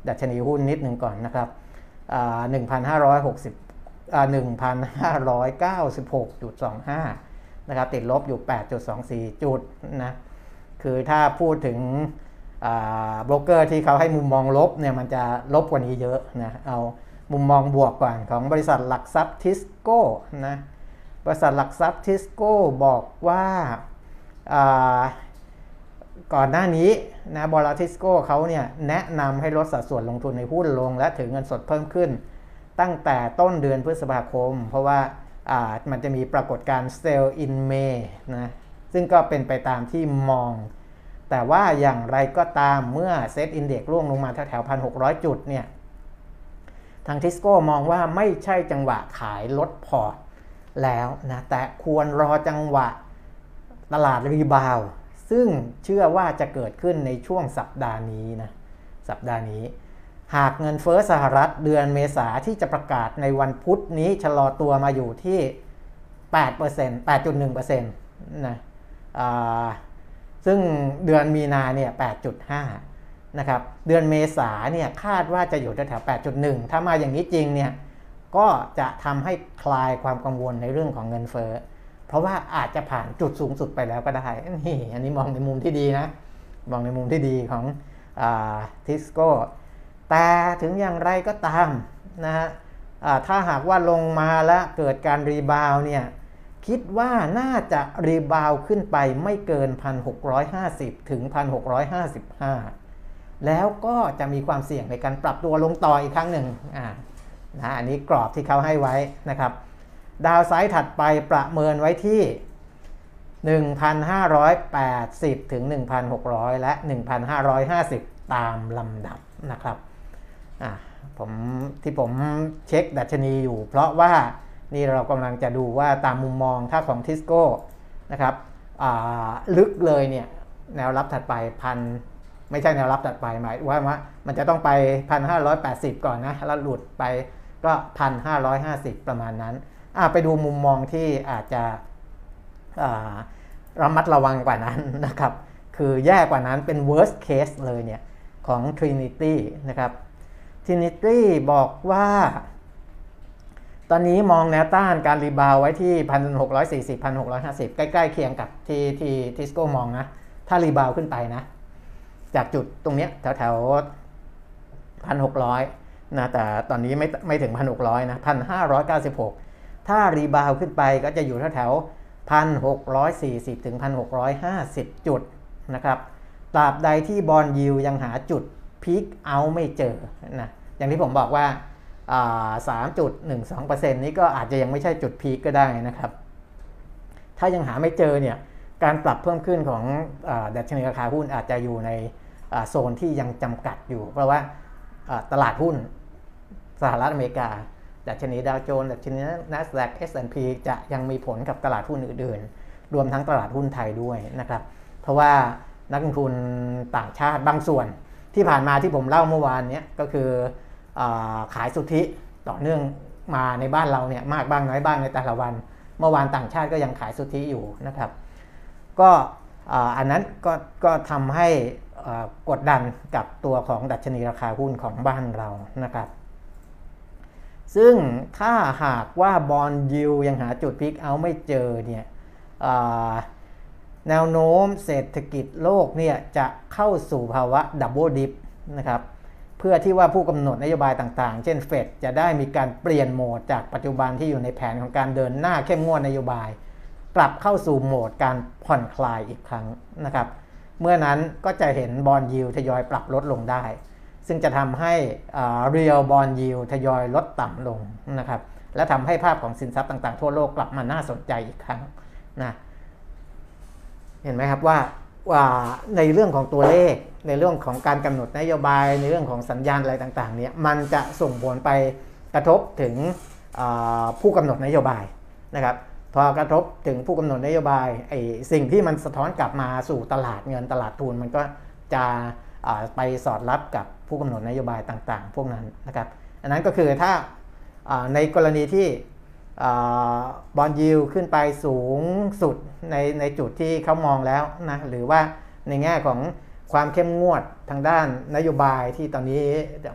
S2: ดัชนีหุ้นนิดหนึ่งก่อนนะครับ หนึ่งพันห้าร้อยหกสิบหนึ่งพันห้าร้อยเก้าสิบหกจุดสองห้านะครับ ติดลบอยู่แปดจุดสองสี่จุดนะ คือถ้าพูดถึงโบรกเกอร์ที่เขาให้มุมมองลบเนี่ยมันจะลบกว่านี้เยอะนะ เอามุมมองบวกก่อนของบริษัทหลักทรัพย์ทิสโก้นะ บริษัทหลักทรัพย์ทิสโก้บอกว่า ก่อนหน้านี้นะบล.ทิสโก้เขาเนี่ยแนะนำให้ลดสัดส่วนลงทุนในหุ้นลง และถือเงินสดเพิ่มขึ้น ตั้งแต่ต้นเดือนพฤษภาคม เพราะว่ามันจะมีปรากฏการณ์ Sell in May นะซึ่งก็เป็นไปตามที่มอง แต่ว่าอย่างไรก็ตามเมื่อ SET Index ร่วงลงมาแถวๆพันหกจุดเนี่ยทางทิสโก้มองว่าไม่ใช่จังหวะขายลดพอร์ตแล้วนะแต่ควรรอจังหวะตลาด rebound ซึ่งเชื่อว่าจะเกิดขึ้นในช่วงสัปดาห์นี้นะสัปดาห์นี้ หากเงินเฟ้อสหรัฐเดือนเมษาที่จะประกาศในวันพุธนี้ชะลอตัวมาอยู่ที่8% 8.1%นะซึ่งเดือนมีนาเนี่ย8.5 นะครับ เดือนเมษาเนี่ยคาดว่าจะอยู่แถว8.1 ถ้ามาอย่างนี้จริงเนี่ย ก็จะทำให้คลายความกังวลในเรื่องของเงินเฟ้อ เพราะว่าอาจจะผ่านจุดสูงสุดไปแล้วก็ได้นี่อันนี้มองในมุมที่ดีนะ มองในมุมที่ดีของทิสโก้แต่ถึงอย่างไรก็ตามนะฮะถ้าหากว่าลงมาแล้วเกิดการ rebound เนี่ยคิดว่าน่าจะรีบาวขึ้นไปไม่เกิน 1,650 ถึง 1,655 แล้วก็จะมีความเสี่ยงในการปรับตัวลงต่ออีกครั้งหนึ่งอ่านะอันนี้กรอบที่เขาให้ไว้นะครับ ดาวไซด์ถัดไปประเมินไว้ที่ 1,580 ถึง 1,600 และ 1,550 ตามลำดับนะครับผมที่ผมเช็คดัชนีอยู่ เพราะว่านี่เรากำลังจะดูว่าตามมุมมองถ้าของทิสโก้นะครับลึกเลยเนี่ยแนวรับถัดไปพันไม่ใช่แนวรับถัดไปหมายว่าว่ามันจะต้องไป 1,580 ก่อนนะ แล้วหลุดไปก็ 1,550 ประมาณนั้น ไปดูมุมมองที่อาจจะระมัดระวังกว่านั้นนะครับ คือแย่กว่านั้นเป็น worst case เลยเนี่ย ของ Trinity นะครับ Trinity บอกว่า ตอนนี้มองแนวต้านการ rebound ไว้ที่ 1,640 1,650 ใกล้ ๆ เคียงกับที่ที่ทิสโก้มองนะ ถ้า rebound ขึ้นไปนะ จากจุดตรงเนี้ยแถวๆ 1,600นะแต่ตอนนี้ไม่ไม่ถึง 1,600นะ 1,596 ถ้า rebound ขึ้นไปก็จะอยู่แถว1,640ถึง1,650จุดนะครับตราบใดที่บอลยิวยังหาจุดพีคเอาไม่เจอนะอย่างที่ผมบอกว่า3.12%นี้ก็อาจจะยังไม่ใช่จุดพีคก็ได้นะครับ ถ้ายังหาไม่เจอเนี่ยการปรับเพิ่มขึ้นของดัชนีราคาหุ้นอาจจะอยู่ในโซนที่ยังจำกัดอยู่ เพราะว่าตลาดหุ้นสหรัฐอเมริกา ดัชนีดาวโจนส์ดัชนีนัสแดก S&P จะยังมีผลกับตลาดหุ้นอื่นๆ รวมทั้งตลาดหุ้นไทยด้วยนะครับ เพราะว่านักลงทุนต่างชาติบางส่วนที่ผ่านมาที่ผมเล่าเมื่อวานนี้ก็คืออขายสุทธิต่อเนื่องมาในบ้านเราเนี่ยมากบ้างน้อยบ้างในแต่ละวัน เมื่อวานต่างชาติก็ยังขายสุทธิอยู่นะครับ ก็อันนั้นก็ก็ทำให้กดดันกับตัวของดัชนีราคาหุ้นของบ้านเรานะครับ ซึ่งถ้าหากว่าบอลยิวยังหาจุดพิกเอาไม่เจอเนี่ยแนวโน้มเศรษฐกิจโลกเนี่ยจะเข้าสู่ภาวะดับเบิลดิฟนะครับเพื่อที่ว่าผู้กำหนดนโยบายต่างๆ เช่นเฟดจะได้มีการเปลี่ยนโหมดจากปัจจุบันที่อยู่ในแผนของการเดินหน้าเข้มงวดนโยบายกลับเข้าสู่โหมดการผ่อนคลายอีกครั้งนะครับ เมื่อนั้นก็จะเห็นบอลยิวทยอยปรับลดลงได้ ซึ่งจะทำให้ real bond yield ทยอยลดต่ำลงนะครับ และทำให้ภาพของสินทรัพย์ต่างๆ ทั่วโลกกลับมาน่าสนใจอีกครั้งนะเห็นไหมครับว่าว่าในเรื่องของตัวเลข ในเรื่องของการกำหนดนโยบายในเรื่องของสัญญาณอะไรต่างๆเนี่ยมันจะส่งผลไปกระทบถึงผู้กำหนดนโยบายนะครับพอกระทบถึงผู้กำหนดนโยบายไอ้สิ่งที่มันสะท้อนกลับมาสู่ตลาดเงินตลาดทุนมันก็จะไปสอดรับกับ ผู้กำหนดนโยบายต่างๆ พวกนั้นนะครับ อันนั้นก็คือถ้าในกรณีที่บอลยิวขึ้นไปสูงสุดในในจุดที่เขามองแล้วนะหรือว่าในแง่ของความเข้มงวดทางด้านนโยบายที่ตอนนี้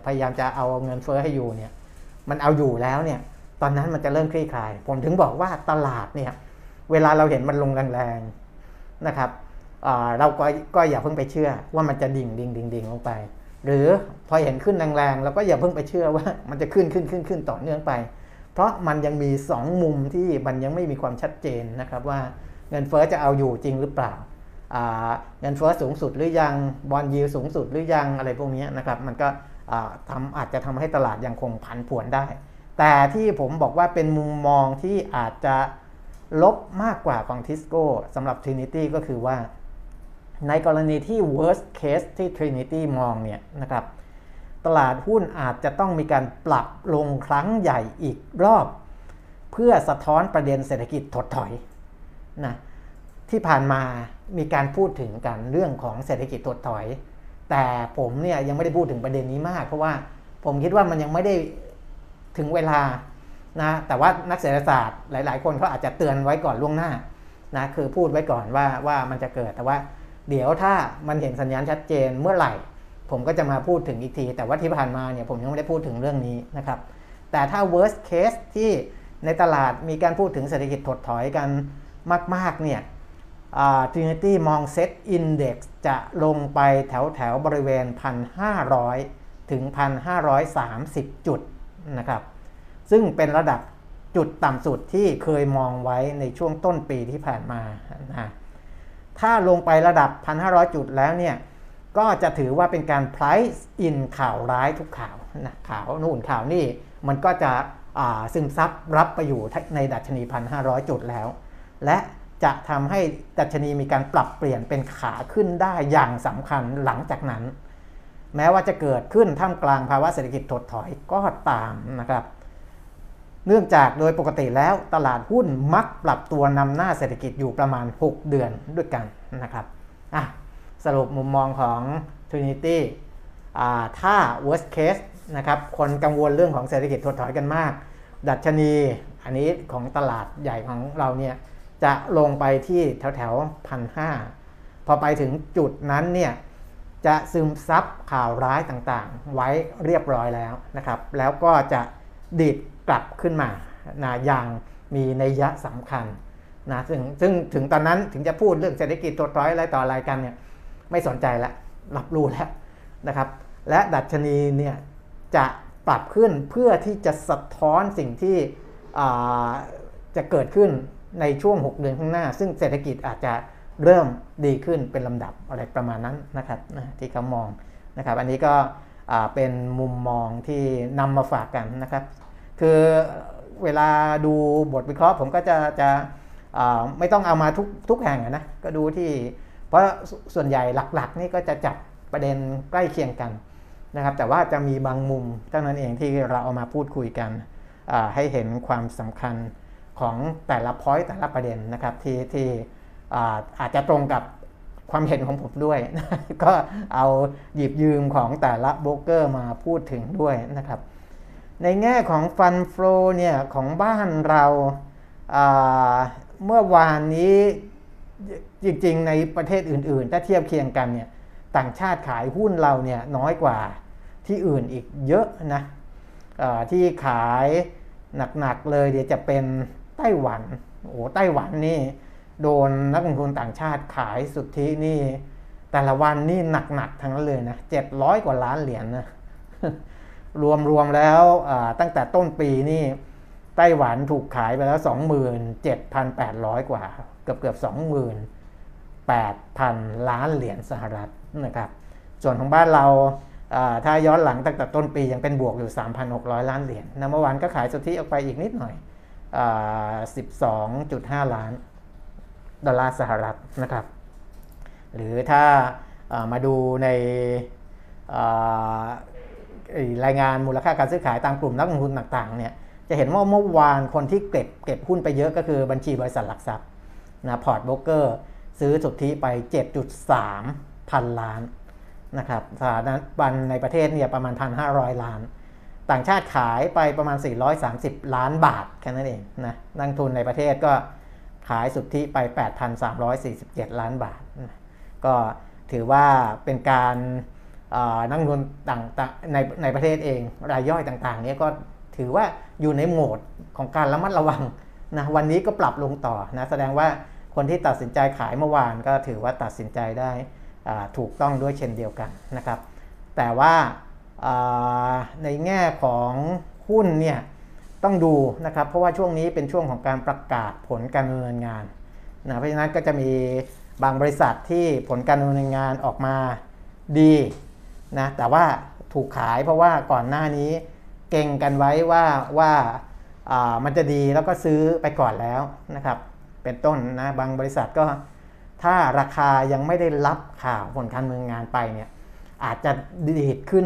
S2: พยายามจะเอาเงินเฟ้อให้อยู่เนี่ยมันเอาอยู่แล้วเนี่ยตอนนั้นมันจะเริ่มคลี่คลาย ผมถึงบอกว่าตลาดเนี่ยเวลาเราเห็นมันลงแรงๆนะครับเราก็ก็อย่าเพิ่งไปเชื่อว่ามันจะดิ่งดิ่งดิ่งดิ่งลงไป หรือพอเห็นขึ้นแรงๆเราก็อย่าเพิ่งไปเชื่อว่ามันจะขึ้นขึ้นขึ้นขึ้นต่อเนื่องไป เพราะมันยังมี 2 มุมที่มันยังไม่มีความชัดเจนนะครับว่าเงินเฟอ้อจะเอาอยู่จริงหรือเปล่าเงินเฟอ้อสูงสุดหรือยังบอลยิวสูงสุดหรือยังอะไรพวกนี้นะครับมันก็ทำอาจจะทำให้ตลาดยังคงผันผวนได้ แต่ที่ผมบอกว่าเป็นมุมมองที่อาจจะลบมากกว่าของทิสโก้สำหรับ Trinity ก็คือว่า ในกรณีที่ worst case ที่ Trinity มองเนี่ยนะครับตลาดหุ้นอาจจะต้องมีการปรับลงครั้งใหญ่อีกรอบ เพื่อสะท้อนประเด็นเศรษฐกิจถดถอยนะที่ผ่านมามีการพูดถึงกันเรื่องของเศรษฐกิจถดถอย แต่ผมเนี่ยยังไม่ได้พูดถึงประเด็นนี้มาก เพราะว่าผมคิดว่ามันยังไม่ได้ถึงเวลานะแต่ว่านักเศรษฐศาสตร์หลาย ๆ คนเขาอาจจะเตือนไว้ก่อนล่วงหน้านะคือพูดไว้ก่อนว่าว่ามันจะเกิดแต่ว่า เดี๋ยวถ้ามันเห็นสัญญาณชัดเจนเมื่อไหร่ ผมก็จะมาพูดถึงอีกที แต่ว่าที่ผ่านมาเนี่ยผมยังไม่ได้พูดถึงเรื่องนี้นะครับ แต่ถ้า worst case ที่ในตลาดมีการพูดถึงเศรษฐกิจถดถอยกันมาก ๆ เนี่ย Trinity มอง Set Index จะลงไปแถวแถวบริเวณ 1,500 ถึง 1,530 จุดนะครับ ซึ่งเป็นระดับจุดต่ำสุดที่เคยมองไว้ในช่วงต้นปีที่ผ่านมานะ ถ้าลงไประดับ 1,500 จุดแล้วเนี่ย ก็จะถือว่าเป็นการ price in ข่าวร้ายทุกข่าวนะข่าวนู่นข่าวนี่มันก็จะซึมซับรับไปอยู่ในดัชนี 1,500 จุดแล้ว และจะทำให้ดัชนีมีการปรับเปลี่ยนเป็นขาขึ้นได้อย่างสำคัญหลังจากนั้น แม้ว่าจะเกิดขึ้นท่ามกลางภาวะเศรษฐกิจถดถอยก็ตามนะครับ เนื่องจากโดยปกติแล้วตลาดหุ้นมักปรับตัวนำหน้าเศรษฐกิจอยู่ประมาณ 6 เดือนด้วยกันนะครับอะสรุปมุมมองของ Trinity ถ้า worst case นะครับคนกังวลเรื่องของเศรษฐกิจถดถอยกันมาก ดัชนีอันนี้ของตลาดใหญ่ของเราเนี่ยจะลงไปที่แถวแถวพันห้าพอไปถึงจุดนั้นเนี่ยจะซึมซับข่าวร้ายต่างๆ ไว้เรียบร้อยแล้วนะครับ แล้วก็จะดิด กลับขึ้นมานะอย่างมีนัยยะสำคัญนะซึ่งซึ่งถึงตอนนั้นถึงจะพูดเรื่องเศรษฐกิจตัวร้อยอะไรต่ออะไรกันเนี่ยไม่สนใจแล้วรับรู้แล้วนะครับ และดัชนีเนี่ยจะปรับขึ้นเพื่อที่จะสะท้อนสิ่งที่จะเกิดขึ้นในช่วง 6 เดือนข้างหน้า ซึ่งเศรษฐกิจอาจจะเริ่มดีขึ้นเป็นลำดับอะไรประมาณนั้นนะครับที่เขามองนะครับ อันนี้ก็เป็นมุมมองที่นำมาฝากกันนะครับ คือเวลาดูบทวิเคราะห์ ผมก็จะจะไม่ต้องเอามาทุกทุกแห่งนะก็ดูที่ เพราะส่วนใหญ่หลักๆ นี่ก็จะจับประเด็นใกล้เคียงกันนะครับ แต่ว่าจะมีบางมุมเท่านั้นเองที่เราเอามาพูดคุยกันให้เห็นความสำคัญของแต่ละพอยต์แต่ละประเด็นนะครับที่ที่อาจจะตรงกับความเห็นของผมด้วย ก็เอาหยิบยืมของแต่ละโบรกเกอร์มาพูดถึงด้วยนะครับ ในแง่ของฟันฟลอเนี่ยของบ้านเราเมื่อวานนี้จริงๆ ในประเทศอื่นๆ ถ้าเทียบเคียงกันเนี่ยต่างชาติขายหุ้นเราเนี่ยน้อยกว่าที่อื่นอีกเยอะนะที่ขายหนักๆเลยเดี๋ยวจะเป็นไต้หวันโอ้ไต้หวันนี่โดนนักลงทุนต่างชาติขายสุทธินี่ แต่ละวันนี่หนักๆทั้งนั้นเลยนะเจ็ดร้อยกว่าล้านเหรียญนนะ รวมๆแล้วตั้งแต่ต้นปีนี่ไต้หวันถูกขายไปแล้ว 27,800 กว่า เกือบเกือบ28,000 ล้านเหรียญสหรัฐนะครับ ส่วนของบ้านเราถ้าย้อนหลังตั้งแต่ต้นปียังเป็นบวกอยู่ 3,600 ล้านเหรียญนะเมื่อวานก็ขายสุทธิออกไปอีกนิดหน่อย12.5 ล้านดอลลาร์สหรัฐนะครับ หรือถ้ามาดูใน รายงานมูลค่าการซื้อขายตามกลุ่มนักลงทุนต่างๆเนี่ยจะเห็นว่าเมื่อวานคนที่เก็บเก็บหุ้นไปเยอะก็คือบัญชีบริษัทหลักทรัพย์นะพอร์ตโบรกเกอร์ซื้อสุทธิไป 7.3 พันล้านนะครับสถานะบันในประเทศเนี่ยประมาณ 1,500 ล้าน ต่างชาติขายไปประมาณ 430 ล้านบาทแค่นั้นเองนะนักทุนในประเทศก็ขายสุทธิไป 8,347 ล้านบาทนะก็ถือว่าเป็นการ นักทุนต่างในในประเทศเอง รายย่อยต่างๆนี้ก็ถือว่าอยู่ในโหมดของการระมัดระวังนะวันนี้ก็ปรับลงต่อนะแสดงว่าคนที่ตัดสินใจขายเมื่อวานก็ถือว่าตัดสินใจได้ถูกต้องด้วยเช่นเดียวกันนะครับ แต่ว่าในแง่ของหุ้นเนี่ยต้องดูนะครับเพราะว่าช่วงนี้เป็นช่วงของการประกาศผลการดำเนินงานนะเพราะฉะนั้นก็จะมีบางบริษัทที่ผลการดำเนินงานออกมาดี นะแต่ว่าถูกขายเพราะว่าก่อนหน้านี้เก่งกันไว้ว่าว่ามันจะดีแล้วก็ซื้อไปก่อนแล้วนะครับ เป็นต้นนะบางบริษัทก็ถ้าราคายังไม่ได้รับข่าวผลการเมืองงานไปเนี่ยอาจจะดีดขึ้น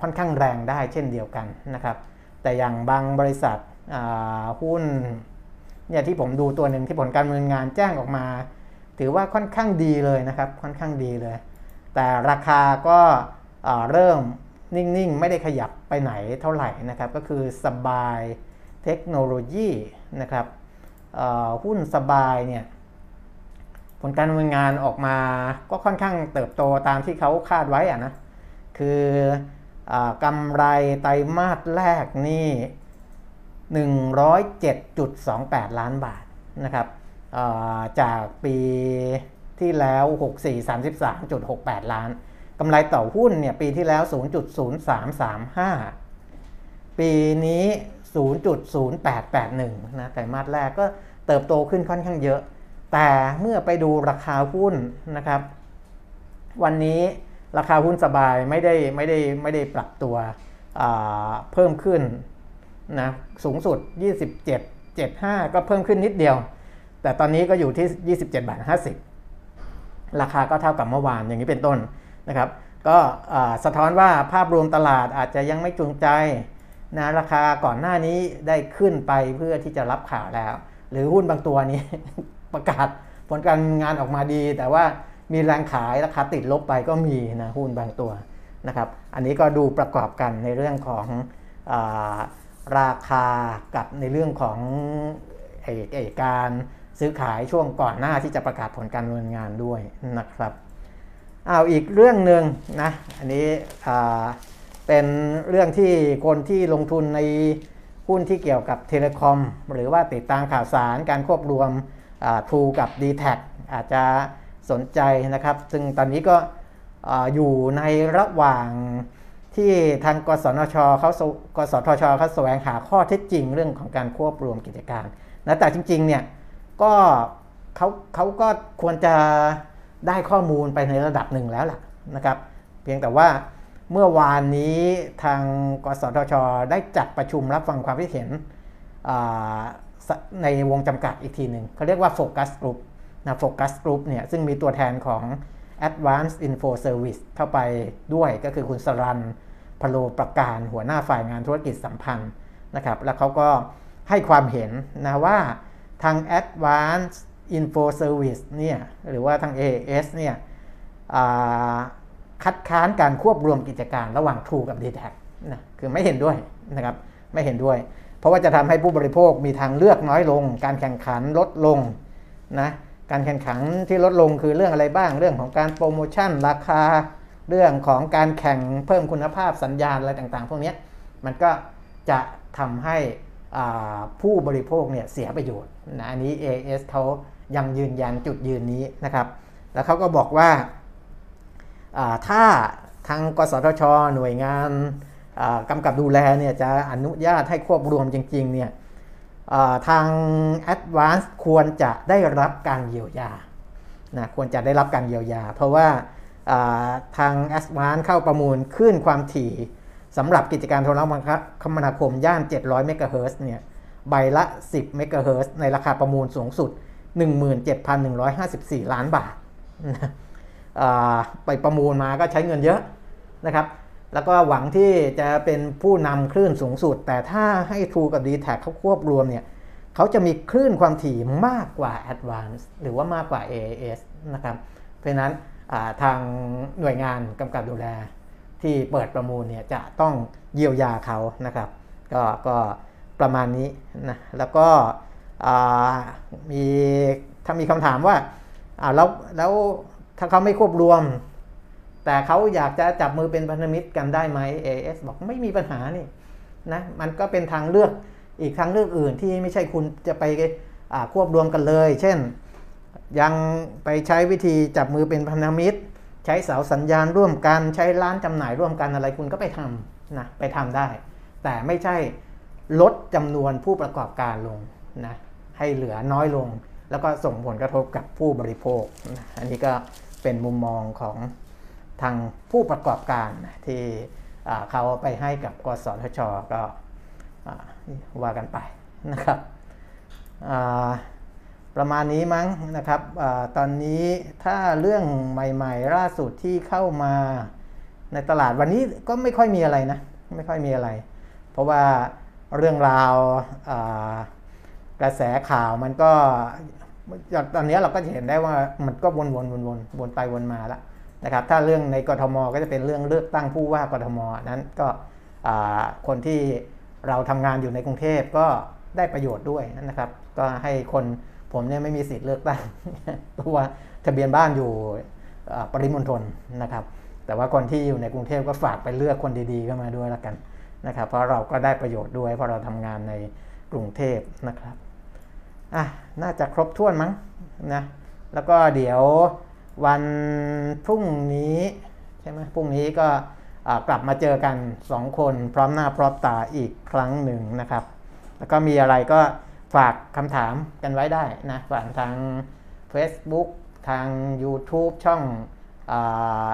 S2: ค่อนข้างแรงได้เช่นเดียวกันนะครับ แต่อย่างบางบริษัทหุ้นเนี่ยที่ผมดูตัวหนึ่งที่ผลการเมืองงานแจ้งออกมา ถือว่าค่อนข้างดีเลยนะครับ ค่อนข้างดีเลย แต่ราคาก็ เริ่มนิ่ง ๆ ไม่ได้ขยับไปไหนเท่าไหร่นะครับ ก็คือสบายเทคโนโลยีนะครับหุ้นสบายเนี่ยผลการดำเนินงานออกมาก็ค่อนข้างเติบโตตามที่เขาคาดไว้อะนะ คืออกำไรไตรมาสแรกนี่ 107.28 ล้านบาทนะครับจากปีที่แล้ว 64 33.68 ล้าน กำไรต่อหุ้นเนี่ยปีที่แล้ว 0.0335 ปีนี้ 0.0881 นะไตรมาสแรกก็เติบโตขึ้นค่อนข้างเยอะ แต่เมื่อไปดูราคาหุ้นนะครับ วันนี้ราคาหุ้นสบายไม่ได้ไม่ได้ไม่ได้ปรับตัวเพิ่มขึ้นนะสูงสุด 27 75 ก็เพิ่มขึ้นนิดเดียว แต่ตอนนี้ก็อยู่ที่ 27บาท50 ราคาก็เท่ากับเมื่อวานอย่างนี้เป็นต้น นะครับ ก็สะท้อนว่าภาพรวมตลาดอาจจะยังไม่จูงใจนะราคาก่อนหน้านี้ได้ขึ้นไปเพื่อที่จะรับข่าวแล้ว หรือหุ้นบางตัวนี้ประกาศผลการงานออกมาดี แต่ว่ามีแรงขายราคาติดลบไปก็มีนะหุ้นบางตัวนะครับ อันนี้ก็ดูประกอบกันในเรื่องของอราคากับในเรื่องของอการซื้อขายช่วงก่อนหน้าที่จะประกาศผลการดำเนินงานด้วยนะครับ เอาอีกเรื่องหนึ่งนะอันนี้เป็นเรื่องที่คนที่ลงทุนในหุ้นที่เกี่ยวกับเทเลคอม หรือว่าติดตามข่าวสารการควบรวมทูกับ d t แทอาจจะสนใจนะครับ ซึ่งตอนนี้ก็อยู่ในระหว่างที่ทางกสนชเขากสทชเขาแสวงหาข้อเท็จจริงเรื่องของการควบรวมกิจการนะแต่จริงๆเนี่ยก็เขาเขาก็ควรจะ ได้ข้อมูลไปในระดับหนึ่งแล้วล่ะนะครับ เพียงแต่ว่าเมื่อวานนี้ทางกสทช ได้จัดประชุมรับฟังความคิดเห็นในวงจำกัดอีกทีหนึ่งเขาเรียกว่าโฟกัสกลุ่มนะโฟกัสกลุ่มเนี่ยซึ่งมีตัวแทนของ Advanced Info Service เข้าไปด้วยก็คือคุณสรันพโลประการหัวหน้าฝ่ายงานธุรกิจสัมพันธ์นะครับ แล้วเขาก็ให้ความเห็นนะว่าทาง Advanced Info Service เนี่ยหรือว่าทาง AS เนี่ยคัดค้านการควบรวมกิจการระหว่าง True กับ d t แทนะคือไม่เห็นด้วยนะครับไม่เห็นด้วย เพราะว่าจะทำให้ผู้บริโภคมีทางเลือกน้อยลง การแข่งขันลดลงนะการแข่งขันที่ลดลงคือเรื่องอะไรบ้าง เรื่องของการโปรโมชั่นราคา เรื่องของการแข่งเพิ่มคุณภาพสัญญาณอะไรต่างๆ พวกนี้มันก็จะทำให้ผู้บริโภคเนี่ยเสียประโยชน์นะอันนี้ AS เขา ยังยืนยันจุดยืนนี้นะครับ แล้วเขาก็บอกว่าถ้าทางกสทช หน่วยงานกำกับดูแลเนี่ยจะอนุญาตให้ควบรวมจริงๆเนี่ยทาง Advance ควรจะได้รับการเยียวยานะควรจะได้รับการเยียวยา เพราะว่าทาง Advance เข้าประมูลขึ้นความถี่สำหรับกิจการโทรคมนาคมย่าน 700 เมกะเฮิรตซ์เนี่ยใบละ 10 เมกะเฮิรตซ์ในราคาประมูลสูงสุด 17,154 ล้านบาทไปประมูลมาก็ใช้เงินเยอะนะครับ แล้วก็หวังที่จะเป็นผู้นำคลื่นสูงสุด แต่ถ้าให้ True กับ d t แทเขาควบรวมเนี่ยเขาจะมีคลื่นความถี่มากกว่า Advance หรือว่ามากกว่า AAS นะครับ เพราะนั้นทางหน่วยงานกำกับดูแลที่เปิดประมูลเนี่ยจะต้องเยียวยาเขานะครับ ก็ก็ประมาณนี้นะแล้วก็ มีถ้ามีคำถามว่าแล้วแล้วถ้าเขาไม่ควบรวม แต่เขาอยากจะจับมือเป็นพันธมิตรกันได้ไหม AS บอกไม่มีปัญหานี่นะมันก็เป็นทางเลือกอีกทางเลือกอื่นที่ไม่ใช่คุณจะไปควบรวมกันเลย เช่น ยังไปใช้วิธีจับมือเป็นพันธมิตร ใช้เสาสัญญาณร่วมกันใช้ร้านจำหน่ายร่วมกันอะไรคุณก็ไปทำนะไปทำได้ แต่ไม่ใช่ลดจำนวนผู้ประกอบการลงนะ ให้เหลือน้อยลง แล้วก็ส่งผลกระทบกับผู้บริโภค อันนี้ก็เป็นมุมมองของทางผู้ประกอบการที่เขาไปให้กับกสทชก็ว่ากันไปนะครับประมาณนี้มั้งนะครับอตอนนี้ถ้าเรื่องใหม่ๆล่าสุดที่เข้ามาในตลาดวันนี้ก็ไม่ค่อยมีอะไรนะ ไม่ค่อยมีอะไร เพราะว่าเรื่องราว กระแสข่าวมันก็ตอนนี้เราก็จะเห็นได้ว่ามันก็วนๆวนวนวนไปวนมาแล้วนะครับ ถ้าเรื่องในกรทมก็จะเป็นเรื่องเลือกตั้งผู้ว่ากรทมนั้นก็คนที่เราทำงานอยู่ในกรุงเทพก็ได้ประโยชน์ด้วยนะครับ ก็ให้คนผมเนี่ยไม่มีสิทธิ์เลือกตั้งเพราะว่าทะเบียนบ้านอยู่ปริมณฑลนะครับ แต่ว่าคนที่อยู่ในกรุงเทพก็ฝากไปเลือกคนดีๆเข้ามาด้วยแล้วกันนะครับ เพราะเราก็ได้ประโยชน์ด้วยเพราะเราทำงานในกรุงเทพนะครับ อะน่าจะครบถ้วนมั้งนะแล้วก็เดี๋ยววันพรุ่งนี้ใช่ไหมพรุ่งนี้ก็กลับมาเจอกัน 2 คนพร้อมหน้าพร้อมตาอีกครั้งหนึ่งนะครับ แล้วก็มีอะไรก็ฝากคำถามกันไว้ได้นะฝากทาง Facebook ทาง YouTube ช่อง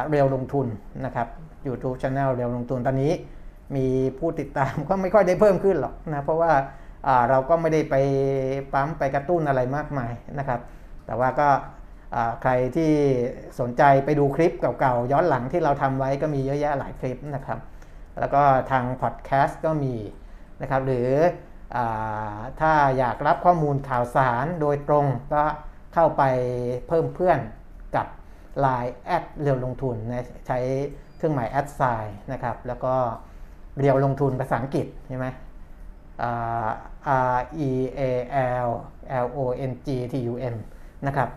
S2: เรียวลงทุนนะครับ YouTube Channel เรียวลงทุนตอนนี้ มีผู้ติดตามก็ไม่ค่อยได้เพิ่มขึ้นหรอกนะเพราะว่า เราก็ไม่ได้ไปปั๊มไปกระตุ้นอะไรมากมายนะครับ แต่ว่าก็ใครที่สนใจไปดูคลิปเก่าๆย้อนหลังที่เราทำไว้ก็มีเยอะแยะหลายคลิปนะครับ แล้วก็ทางพอดแคสต์ก็มีนะครับ หรืออถ้าอยากรับข้อมูลข่าวสารโดยตรงก็เข้าไปเพิ่มเพื่อนกับ Line แอดเรียวลงทุนนะใช้เครื่องหมายแอดไซน์นะครับ แล้วก็เรียวลงทุนภาษาอังกฤษใช่ไหม R E A L L O N G T U N นะครับ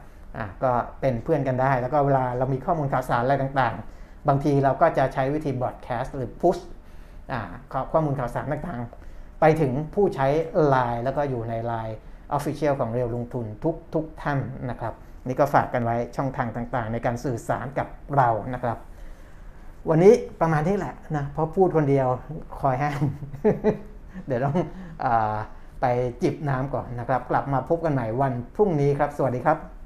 S2: ก็เป็นเพื่อนกันได้ แล้วก็เวลาเรามีข้อมูลข่าวสารอะไรต่างๆ บางทีเราก็จะใช้วิธีบอดแคสต์หรือพุชข้อมูลข่าวสารต่างๆ ไปถึงผู้ใช้ Line แล้วก็อยู่ใน Line Official ของเรียวลงทุนทุกทุกท่านนะครับ นี่ก็ฝากกันไว้ช่องทางต่างๆ ในการสื่อสารกับเรานะครับ วันนี้ประมาณนี้แหละนะเพราะพูดคนเดียวคอยแห้ง เดี๋ยวต้องอไปจิบน้ำก่อนนะครับ กลับมาพบกันใหม่วันพรุ่งนี้ครับ สวัสดีครับ